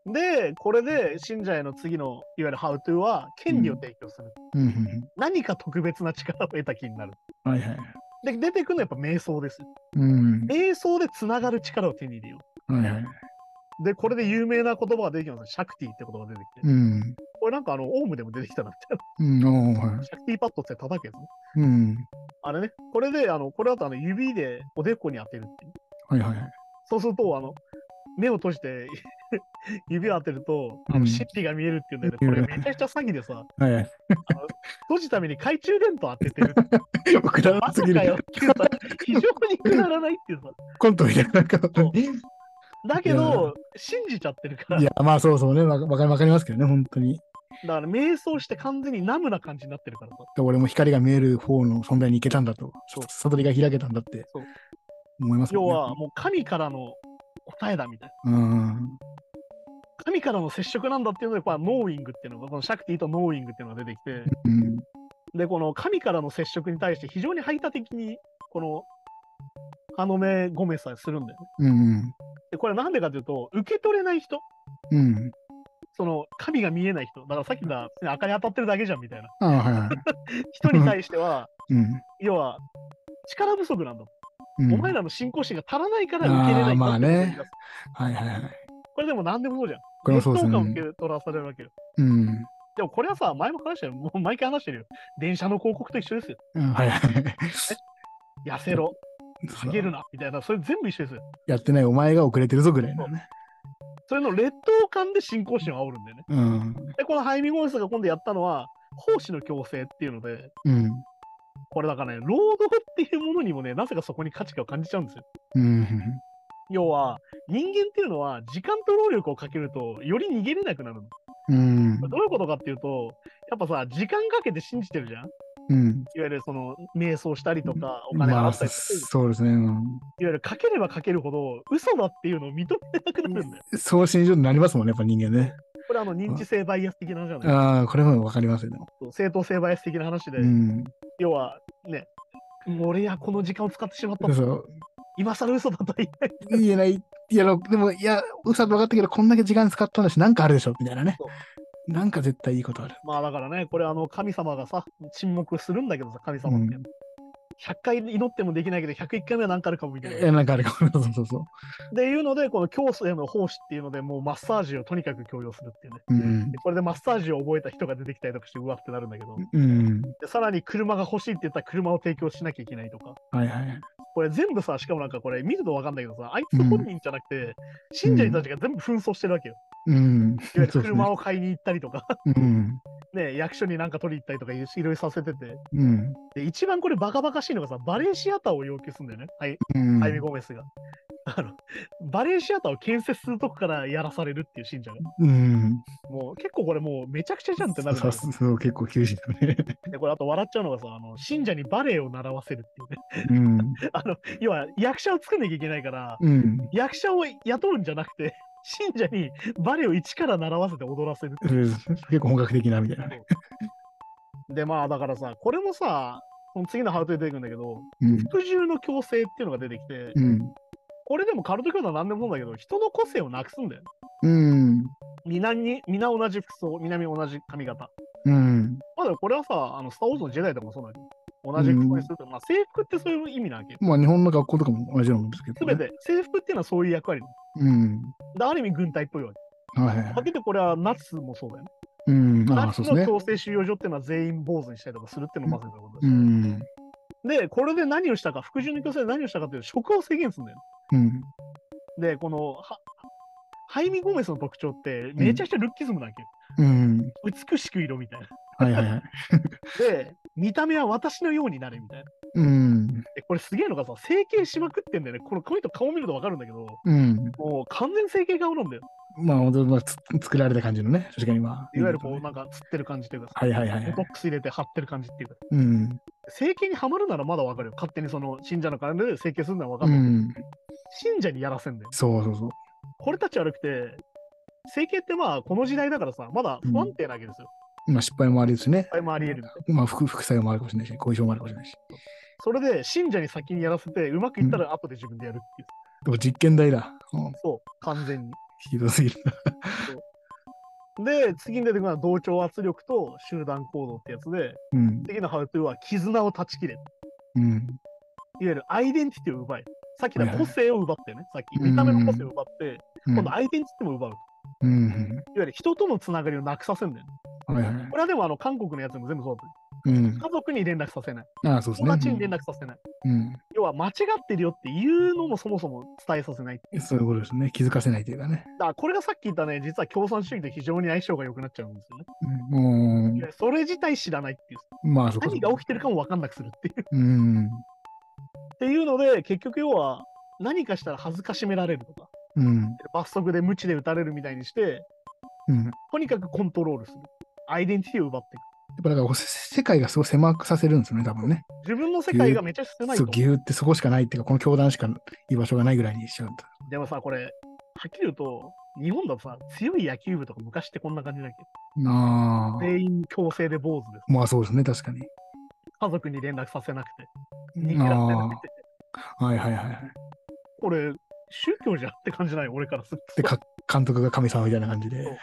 [SPEAKER 1] で、これで信者への次の、いわゆるハウトゥーは、権利を提供する。
[SPEAKER 2] うん。
[SPEAKER 1] 何か特別な力を得た気になる。
[SPEAKER 2] はいはい。
[SPEAKER 1] で、出てくるのはやっぱ瞑想です。
[SPEAKER 2] うん。
[SPEAKER 1] 瞑想でつながる力を手に入れよ
[SPEAKER 2] はいはい。
[SPEAKER 1] う。で、これで有名な言葉が出てきます。シャクティって言葉が出てきて。
[SPEAKER 2] うん。
[SPEAKER 1] これなんかあの、オウムでも出てきたなみたいな。
[SPEAKER 2] うん。
[SPEAKER 1] シャクティパッドって叩くやつね。
[SPEAKER 2] うん。
[SPEAKER 1] あれね、これで、あの、これだとあの指でおでこに当てるっていう。
[SPEAKER 2] はいはいはい。
[SPEAKER 1] そうすると、あの、目を閉じて 指を当てると、あの、
[SPEAKER 2] うん
[SPEAKER 1] 神秘が見えるっていうんだよね。これめちゃくちゃ詐欺でさ、
[SPEAKER 2] はいはい。
[SPEAKER 1] 閉じた目に懐中電灯当ててる。
[SPEAKER 2] くだら
[SPEAKER 1] ま
[SPEAKER 2] なすぎる
[SPEAKER 1] さかよ。っていうさ、非常にくだらないっていうさ。
[SPEAKER 2] コントみたいな。
[SPEAKER 1] だけど、信じちゃってるから、
[SPEAKER 2] いや、まあそうそうね。わわかかりますけどね、本当に。
[SPEAKER 1] だから瞑想して完全に numb な感じになってるからさ。
[SPEAKER 2] で俺も光が見える方の存在に行けたんだと
[SPEAKER 1] そう、
[SPEAKER 2] 悟りが開けたんだって
[SPEAKER 1] そう
[SPEAKER 2] 思いますもんね。
[SPEAKER 1] 要は、もう神からの答えだみたいな。
[SPEAKER 2] うん。
[SPEAKER 1] 神からの接触なんだっていうので、やっぱ knowing っていうのが、このシャクティと knowing っていうのが出てきて、
[SPEAKER 2] うん。
[SPEAKER 1] で、この神からの接触に対して非常に排他的に、この、ハイメ・ゴメスはするんだよね。
[SPEAKER 2] うん。
[SPEAKER 1] で、これなんでかというと、受け取れない人、
[SPEAKER 2] うん。
[SPEAKER 1] その神が見えない人、だからさっき言った明かり当たってるだけじゃんみたいな
[SPEAKER 2] はいはい。
[SPEAKER 1] 人に対しては、
[SPEAKER 2] うん。
[SPEAKER 1] 要は力不足なんだ。
[SPEAKER 2] うん、
[SPEAKER 1] お前らの信仰心が足らないから受けれないんだ
[SPEAKER 2] まあねはいはいはい。
[SPEAKER 1] これでも何でもそうじゃん。
[SPEAKER 2] これもそうですね。
[SPEAKER 1] 劣等感を受け取らされるわけよ。
[SPEAKER 2] うん。
[SPEAKER 1] でもこれはさ、前も話したよ。もう毎回話してるよ。電車の広告と一緒ですよ。
[SPEAKER 2] うんはいはい。
[SPEAKER 1] 痩せろ、下げるな、みたいな。それ全部一緒ですよ。
[SPEAKER 2] やってないお前が遅れてるぞぐらいのね。
[SPEAKER 1] それの劣等感で信仰心を煽るんだよね。
[SPEAKER 2] うん。
[SPEAKER 1] で、このハイミゴンスが今度やったのは、奉仕の強制っていうので、
[SPEAKER 2] うん。
[SPEAKER 1] これだからね、労働っていうものにもね、なぜかそこに価値観を感じちゃうんですよ。
[SPEAKER 2] うん。
[SPEAKER 1] 要は、人間っていうのは、時間と労力をかけると、より逃げれなくなるの。
[SPEAKER 2] うん。
[SPEAKER 1] どういうことかっていうと、やっぱさ、時間かけて信じてるじゃんい
[SPEAKER 2] うん。
[SPEAKER 1] わゆるその、瞑想したりとか、お金
[SPEAKER 2] まあ、
[SPEAKER 1] 払ったりとか、
[SPEAKER 2] そうですね。うん
[SPEAKER 1] いわゆるかければかけるほど、嘘だっていうのを認めなくなるんだよ。
[SPEAKER 2] そう心情になりますもんね、やっぱ人間ね。
[SPEAKER 1] これあの、認知性バイアス的な話じゃない
[SPEAKER 2] ああ、これもわかりますよ、でも。
[SPEAKER 1] そう正当性バイアス的な話で、
[SPEAKER 2] うん。
[SPEAKER 1] 要はね、俺やこの時間を使ってしまった。
[SPEAKER 2] そう。
[SPEAKER 1] 今更嘘だとは言えない。
[SPEAKER 2] 言えない。いや、でも、いや、うさと分かったけど、こんだけ時間使ったんだし、なんかあるでしょ、みたいなね
[SPEAKER 1] そ。
[SPEAKER 2] なんか絶対いいことある。
[SPEAKER 1] まあだからね、これあの神様がさ、沈黙するんだけどさ、神様って。
[SPEAKER 2] うん
[SPEAKER 1] 100回祈ってもできないけど、101回目は何かあるかもみたいな。
[SPEAKER 2] え、なんかあるかも。そうそうそう。
[SPEAKER 1] でいうので、この教祖への奉仕っていうので、もうマッサージをとにかく強要するっていうね。
[SPEAKER 2] うん
[SPEAKER 1] で。これでマッサージを覚えた人が出てきたりとかして、うわってなるんだけど、
[SPEAKER 2] うん。
[SPEAKER 1] でさらに車が欲しいって言ったら車を提供しなきゃいけないとか、
[SPEAKER 2] はいはい。
[SPEAKER 1] これ全部さ、しかもなんかこれ見るとわかんないけどさ、あいつ本人じゃなくて、信者たちが全部紛争してるわけよ。
[SPEAKER 2] うん。
[SPEAKER 1] 車を買いに行ったりとか、
[SPEAKER 2] うん。
[SPEAKER 1] ね、役所になんか取りに行ったりとかいろいろさせてて、
[SPEAKER 2] うん。
[SPEAKER 1] で、一番これバカバカしいのがさ、バレエシアターを要求するんだよね。はい、
[SPEAKER 2] うん。
[SPEAKER 1] ハイミ・ゴメスが。あの、バレエシアターを建設するとこからやらされるっていう信者が。
[SPEAKER 2] うん。
[SPEAKER 1] もう結構これもうめちゃくちゃじゃんってなるんだ
[SPEAKER 2] さ
[SPEAKER 1] よ
[SPEAKER 2] すそう結構厳しいよね。
[SPEAKER 1] で、これあと笑っちゃうのがさ、あの、信者にバレエを習わせるっていうね。
[SPEAKER 2] うん。
[SPEAKER 1] あの、要は役者を作んなきゃいけないから、
[SPEAKER 2] うん。
[SPEAKER 1] 役者を雇うんじゃなくて、信者にバレエを一から習わせて踊らせる
[SPEAKER 2] 結構本格的なみたいなね。
[SPEAKER 1] で、まあだからさ、これもさ、この次のハウトで出てくるんだけど、
[SPEAKER 2] うん。
[SPEAKER 1] 服従の強制っていうのが出てきて、
[SPEAKER 2] うん。
[SPEAKER 1] これでもカルト教団は何でもそうだけど、人の個性をなくすんだよ。
[SPEAKER 2] うん。
[SPEAKER 1] 皆に、皆同じ服装、皆同じ髪型。
[SPEAKER 2] うん。
[SPEAKER 1] まあでもこれはさ、あの、スター・ウォーズのジェダイとかもそうなんだけど、同じ服装にすると、まあ制服ってそういう意味なわけよ。
[SPEAKER 2] まあ日本の学校とかも同じなんですけど、
[SPEAKER 1] すべ。て、制服っていうのはそういう役割。
[SPEAKER 2] うん。
[SPEAKER 1] である意味軍隊っぽいわけ。
[SPEAKER 2] はいはいはい。
[SPEAKER 1] かけてこれはナチスもそうだよね。
[SPEAKER 2] うん。あ
[SPEAKER 1] ナ
[SPEAKER 2] あ、そうですね。
[SPEAKER 1] チスの強制収容所っていうのは全員坊主にしたりとかするっていうのもまさにそういうことだし
[SPEAKER 2] うん。
[SPEAKER 1] で、これで何をしたか、服従の強制で何をしたかというと、食を制限するんだよ。
[SPEAKER 2] うん。
[SPEAKER 1] で、この、はハイミ・ゴメスの特徴って、めちゃくちゃルッキズムなわけよ。
[SPEAKER 2] うん。
[SPEAKER 1] 美しく色みたいな。
[SPEAKER 2] はいはいはい。
[SPEAKER 1] で、見た目は私のようになれみたいな。
[SPEAKER 2] うん。
[SPEAKER 1] で、これすげえのがさ、整形しまくってんだよね。このこの人顔見るとわかるんだけど、
[SPEAKER 2] うん。
[SPEAKER 1] もう完全整形顔なんだよ。
[SPEAKER 2] まあ、まあつ作られた感じのね、確かにまあ。
[SPEAKER 1] いわゆるこう、なんか、つってる感じというかさ、
[SPEAKER 2] はいはいはいはい
[SPEAKER 1] ボトッ。クス入れて貼ってる感じっていうか、
[SPEAKER 2] うん。
[SPEAKER 1] 整形にはまるならまだわかるよ。勝手にその信者の金で整形するのはわか
[SPEAKER 2] う
[SPEAKER 1] るんだけど、
[SPEAKER 2] ん。
[SPEAKER 1] 信者にやらせんだよ。
[SPEAKER 2] そうそうそう。
[SPEAKER 1] これたち悪くて、整形ってまあ、この時代だからさ、まだ不安定なわけですよ。
[SPEAKER 2] まあ失敗もありですしね。
[SPEAKER 1] あれもあり得る。
[SPEAKER 2] まあ副副作用もあるかもしれないし、後遺症もあるかもしれないし。
[SPEAKER 1] それで、信者に先にやらせて、うまくいったら後で自分でやるっていう。
[SPEAKER 2] でも実験台だ。うん、
[SPEAKER 1] そう、完全に。
[SPEAKER 2] ひどすぎる。
[SPEAKER 1] で、次に出てくるのは同調圧力と集団行動ってやつで、
[SPEAKER 2] うん。
[SPEAKER 1] 次のハウトゥーは絆を断ち切れ。いわ
[SPEAKER 2] うん。
[SPEAKER 1] ゆるアイデンティティを奪え。さっきの個性を奪ってね、さっき見た目の個性を奪って、
[SPEAKER 2] うん
[SPEAKER 1] 今度アイデンティティも奪う。いわ
[SPEAKER 2] うん。
[SPEAKER 1] ゆる人とのつながりをなくさせるんだよね。
[SPEAKER 2] はいはい。
[SPEAKER 1] これはでもあの韓国のやつも全部そうだっ
[SPEAKER 2] うん。
[SPEAKER 1] 家族に連絡させない。
[SPEAKER 2] ああ、そうですね。
[SPEAKER 1] 友達に連絡させない。
[SPEAKER 2] うん。
[SPEAKER 1] 要は間違ってるよっていうのもそもそも伝えさせない。
[SPEAKER 2] うん。そういうことですね。気づかせないというかね。
[SPEAKER 1] だからこれがさっき言ったね、実は共産主義と非常に相性が良くなっちゃうんですよね。
[SPEAKER 2] うん。
[SPEAKER 1] それ自体知らないっていう。
[SPEAKER 2] うんまあ、
[SPEAKER 1] 何が起きてるかも分かんなくするっていう。
[SPEAKER 2] うん。
[SPEAKER 1] っていうので、結局要は何かしたら恥ずかしめられるとか、
[SPEAKER 2] うん。
[SPEAKER 1] 罰則で無知で打たれるみたいにして、
[SPEAKER 2] うん。
[SPEAKER 1] とにかくコントロールする。アイデンティティを奪っていく。
[SPEAKER 2] やっぱだからせ世界がすごい狭くさせるんですよね、多分ね。
[SPEAKER 1] 自分の世界がめちゃ狭い
[SPEAKER 2] そう、
[SPEAKER 1] と。
[SPEAKER 2] ぎゅーってそこしかないっていうか、この教団しか居場所がないぐらいにしちゃうんだ。
[SPEAKER 1] でもさ、これ、はっきり言うと、日本だとさ、強い野球部とか昔ってこんな感じだっけ？
[SPEAKER 2] ああ。
[SPEAKER 1] 全員強制で坊主です。
[SPEAKER 2] まあそうですね、確かに。
[SPEAKER 1] 家族に連絡させなくて、逃げらせなくて。
[SPEAKER 2] はいはいはいはい。
[SPEAKER 1] これ、宗教じゃんって感じない俺からすると。
[SPEAKER 2] で、か監督が神様みたいな感じで。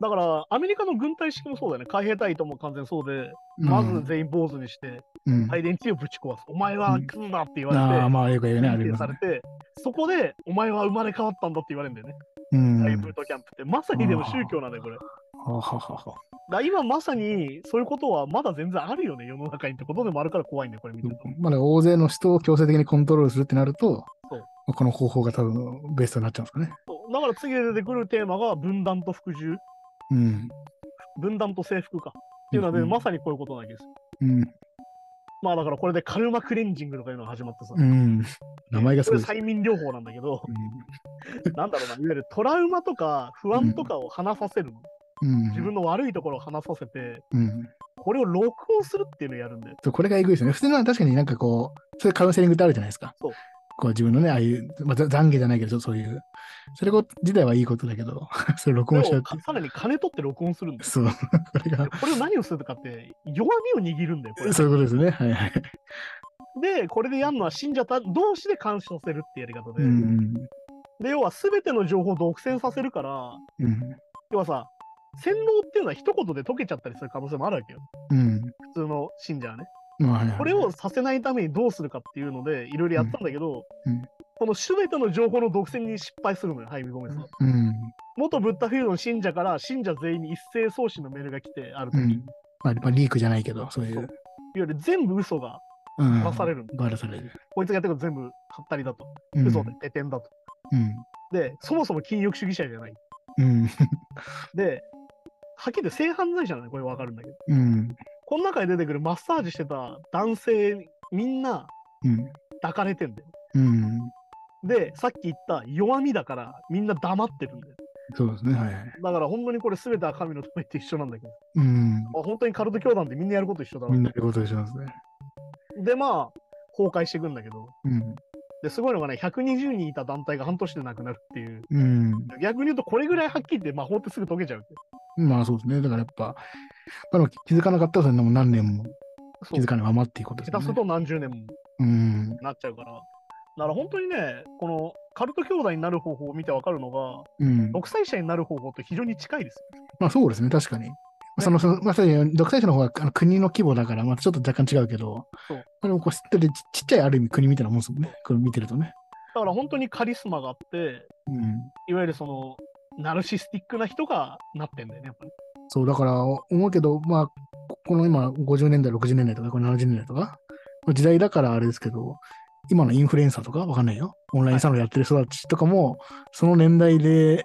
[SPEAKER 1] だから、アメリカの軍隊式もそうだよね。海兵隊とも完全そうで、まず全員坊主にして、
[SPEAKER 2] うん、
[SPEAKER 1] アイデンティティをぶち壊す。お前は来んなって言われて、
[SPEAKER 2] ああ、まあよく言うね、あ
[SPEAKER 1] 認
[SPEAKER 2] りますね。
[SPEAKER 1] 定されて、そこで、お前は生まれ変わったんだって言われるんだよね。
[SPEAKER 2] うん。
[SPEAKER 1] ブートキャンプって。まさにでも宗教なんだよ、これ。
[SPEAKER 2] はははは。
[SPEAKER 1] ら今まさにそういうことはまだ全然あるよね、世の中にってことでもあるから怖いんだよ、これ見てると。
[SPEAKER 2] まだ大勢の人を強制的にコントロールするってなると
[SPEAKER 1] そう、
[SPEAKER 2] この方法が多分ベストになっちゃうんですかね。
[SPEAKER 1] だから次で出てくるテーマが分断と服従、
[SPEAKER 2] うん。
[SPEAKER 1] 分断と征服か。っていうのはね、
[SPEAKER 2] うん
[SPEAKER 1] まさにこういうことなわけですよ。
[SPEAKER 2] うん。
[SPEAKER 1] まあだからこれでカルマクレンジングとかいうのが始まってさ、
[SPEAKER 2] うん。名前が
[SPEAKER 1] 催眠療法なんだけど、なんだろうな、いわゆるトラウマとか不安とかを話させるの。
[SPEAKER 2] うん。
[SPEAKER 1] 自分の悪いところを話させて、
[SPEAKER 2] うん。
[SPEAKER 1] これを録音するっていうのをやるんだよ。
[SPEAKER 2] そうこれがえぐいですよね。普通のは確かになんかこう、そういうカウンセリングってあるじゃないですか。
[SPEAKER 1] そう
[SPEAKER 2] こう自分のね、ああいう、まあ、ざ懺悔じゃないけど、そういう。それ自体はいいことだけど、それ録
[SPEAKER 1] で
[SPEAKER 2] 音しちゃうって
[SPEAKER 1] さらに金取って録音するんだよ。
[SPEAKER 2] そう。これが、
[SPEAKER 1] これを何をするかって、弱みを握るんだよ、これ。
[SPEAKER 2] そういうことですね。はいはい。
[SPEAKER 1] で、これでやるのは信者た同士で監視させるってやり方で。
[SPEAKER 2] うん。
[SPEAKER 1] で、要は全ての情報を独占させるから、
[SPEAKER 2] うん。
[SPEAKER 1] 要はさ、洗脳っていうのは一言で解けちゃったりする可能性もあるわけよ。
[SPEAKER 2] うん。
[SPEAKER 1] 普通の信者はね。これをさせないためにどうするかっていうので、いろいろやったんだけど、
[SPEAKER 2] うんうん
[SPEAKER 1] この全ての情報の独占に失敗するのよ、ハイビゴメスは。
[SPEAKER 2] うん。
[SPEAKER 1] 元ブッダフィールドの信者から信者全員に一斉送信のメールが来て、ある時、いわ
[SPEAKER 2] うん。まあ、まあ、リークじゃないけど、そういう。
[SPEAKER 1] ゆる全部嘘が
[SPEAKER 2] うん。
[SPEAKER 1] ばらされる。
[SPEAKER 2] バラされる。
[SPEAKER 1] こいつがやってること全部はったりだと。
[SPEAKER 2] うん
[SPEAKER 1] 嘘で、ペテンだと。
[SPEAKER 2] うん。
[SPEAKER 1] で、そもそも禁欲主義者じゃない。
[SPEAKER 2] うん。
[SPEAKER 1] で、はっきり言って性犯罪者なのこれわかるんだけど。
[SPEAKER 2] うん。
[SPEAKER 1] この中で出てくるマッサージしてた男性みんな
[SPEAKER 2] うん。
[SPEAKER 1] 抱かれてんだよ。
[SPEAKER 2] うん。
[SPEAKER 1] で、さっき言った弱みだからみんな黙ってるんだよ。
[SPEAKER 2] そうですね。はいはい。
[SPEAKER 1] だから本当にこれ全ては神のためって一緒なんだけど、
[SPEAKER 2] うん。
[SPEAKER 1] まあ、本当にカルト教団ってみんなやること一緒だろ
[SPEAKER 2] みんなでことしますね。
[SPEAKER 1] で、まあ、崩壊していくんだけど、
[SPEAKER 2] うん。
[SPEAKER 1] ですごいのがね、120人いた団体が半年でなくなるっていう。
[SPEAKER 2] うん。
[SPEAKER 1] 逆に言うと、これぐらいはっきり言って魔法ってすぐ解けちゃう。
[SPEAKER 2] まあそうですね。だからやっぱ、まあ気づかなかったらそれでも何年も気づかないままっていうことですよね。
[SPEAKER 1] 下手すると何十年も
[SPEAKER 2] うん。
[SPEAKER 1] なっちゃうから。だから本当にね、このカルト兄弟になる方法を見てわかるのが、
[SPEAKER 2] うん。
[SPEAKER 1] 独裁者になる方法と非常に近いですよ。
[SPEAKER 2] まあそうですね。確かに。その、そのまさに独裁者の方があの国の規模だから、またちょっと若干違うけど、
[SPEAKER 1] そう
[SPEAKER 2] まあでもこう知ってるちちっちゃいある意味国みたいなもんですもんね。これ見てるとね。
[SPEAKER 1] だから本当にカリスマがあって、
[SPEAKER 2] うん。
[SPEAKER 1] いわゆるその、ナルシスティックな人がなってんだよね、やっぱり。
[SPEAKER 2] そう、だから思うけど、まあ、ここの今、50年代、60年代とか、これ70年代とか、時代だからあれですけど、今のインフルエンサーとかわかんないよ。オンラインサロンやってる人たちとかも、その年代で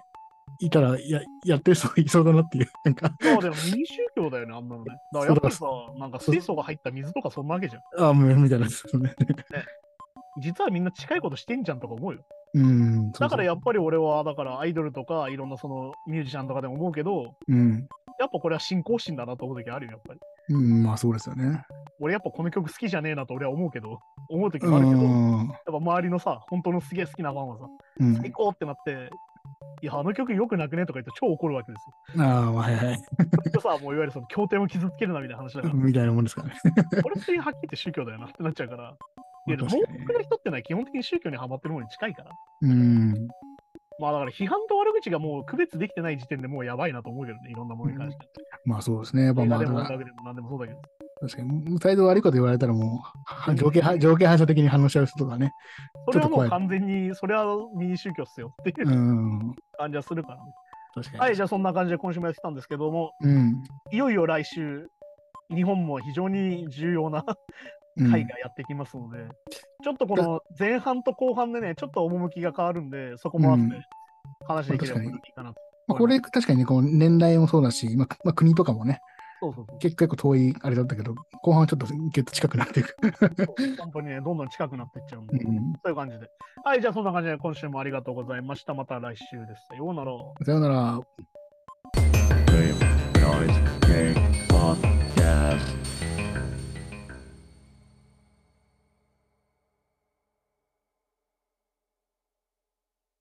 [SPEAKER 2] いたらや、やってる人いそうだなっていう。なんか、
[SPEAKER 1] そうでも民宗教だよね、あんなのね。だからやっぱりさ、なんか水素が入った水とかそんなわけじゃん。
[SPEAKER 2] ああ、もうみたいなですね。
[SPEAKER 1] 実はみんな近いことしてんじゃんとか思うよ。
[SPEAKER 2] うん。
[SPEAKER 1] だからや
[SPEAKER 2] っ
[SPEAKER 1] っぱり俺は、だからアイドルとかいろんなそのミュージシャンとかでも思うけど、
[SPEAKER 2] うん。
[SPEAKER 1] やっぱこれは信仰心だなと思う時あるよ、やっぱり。
[SPEAKER 2] うん、まあそうですよね。
[SPEAKER 1] 俺やっぱこの曲好きじゃねえなと俺は思うけど、思う時
[SPEAKER 2] う
[SPEAKER 1] もあるけど、やっ
[SPEAKER 2] ん。
[SPEAKER 1] ぱ周りのさ、本当のすげえ好きなファンはさ、
[SPEAKER 2] うん
[SPEAKER 1] 最高ってなって、いや、あの曲よくなくねとか言って超怒るわけですよ。
[SPEAKER 2] ああ、まあはいはい。
[SPEAKER 1] とさ、もういわゆるその経典を傷つけるなみたいな話だから、
[SPEAKER 2] みたいなもんですからね。
[SPEAKER 1] これってはっきり言って宗教だよなってなっちゃうから、いや、
[SPEAKER 2] まあ
[SPEAKER 1] 盲目な人ってのは基本的に宗教にはまってるものに近いから。
[SPEAKER 2] うん。
[SPEAKER 1] まあだから批判と悪口がもう区別できてない時点でもうやばいなと思うけどね、いろんなものに関して。
[SPEAKER 2] まあそうですね。やっぱまあ
[SPEAKER 1] でも何でもそうだけど。
[SPEAKER 2] 確かに、態度悪いこと言われたらもう、条件は、条件反射的に反応しちゃう人とかね。
[SPEAKER 1] それはもう完全に、それは民宗教っすよっていう
[SPEAKER 2] うん。
[SPEAKER 1] 感じはするからね。
[SPEAKER 2] 確かに。
[SPEAKER 1] はい、じゃあそんな感じで今週もやってきたんですけども、
[SPEAKER 2] うん。
[SPEAKER 1] いよいよ来週、日本も非常に重要な
[SPEAKER 2] うん
[SPEAKER 1] 回がやってきますので、ちょっとこの前半と後半でね、ちょっと趣が変わるんで、そこもあって
[SPEAKER 2] うん
[SPEAKER 1] 話できればいいかなと。
[SPEAKER 2] まあこれ確かにね、こう年代もそうだし、まあ、まあ、国とかもね、
[SPEAKER 1] そうそうそう
[SPEAKER 2] 結構結構遠いあれだったけど、後半はちょっとギュッと近くなっていく。
[SPEAKER 1] 本当にね、どんどん近くなっていっちゃうんで、
[SPEAKER 2] うん
[SPEAKER 1] そういう感じで。はい、じゃあそんな感じで今週もありがとうございました。また来週です。さようなら。
[SPEAKER 2] さようなら。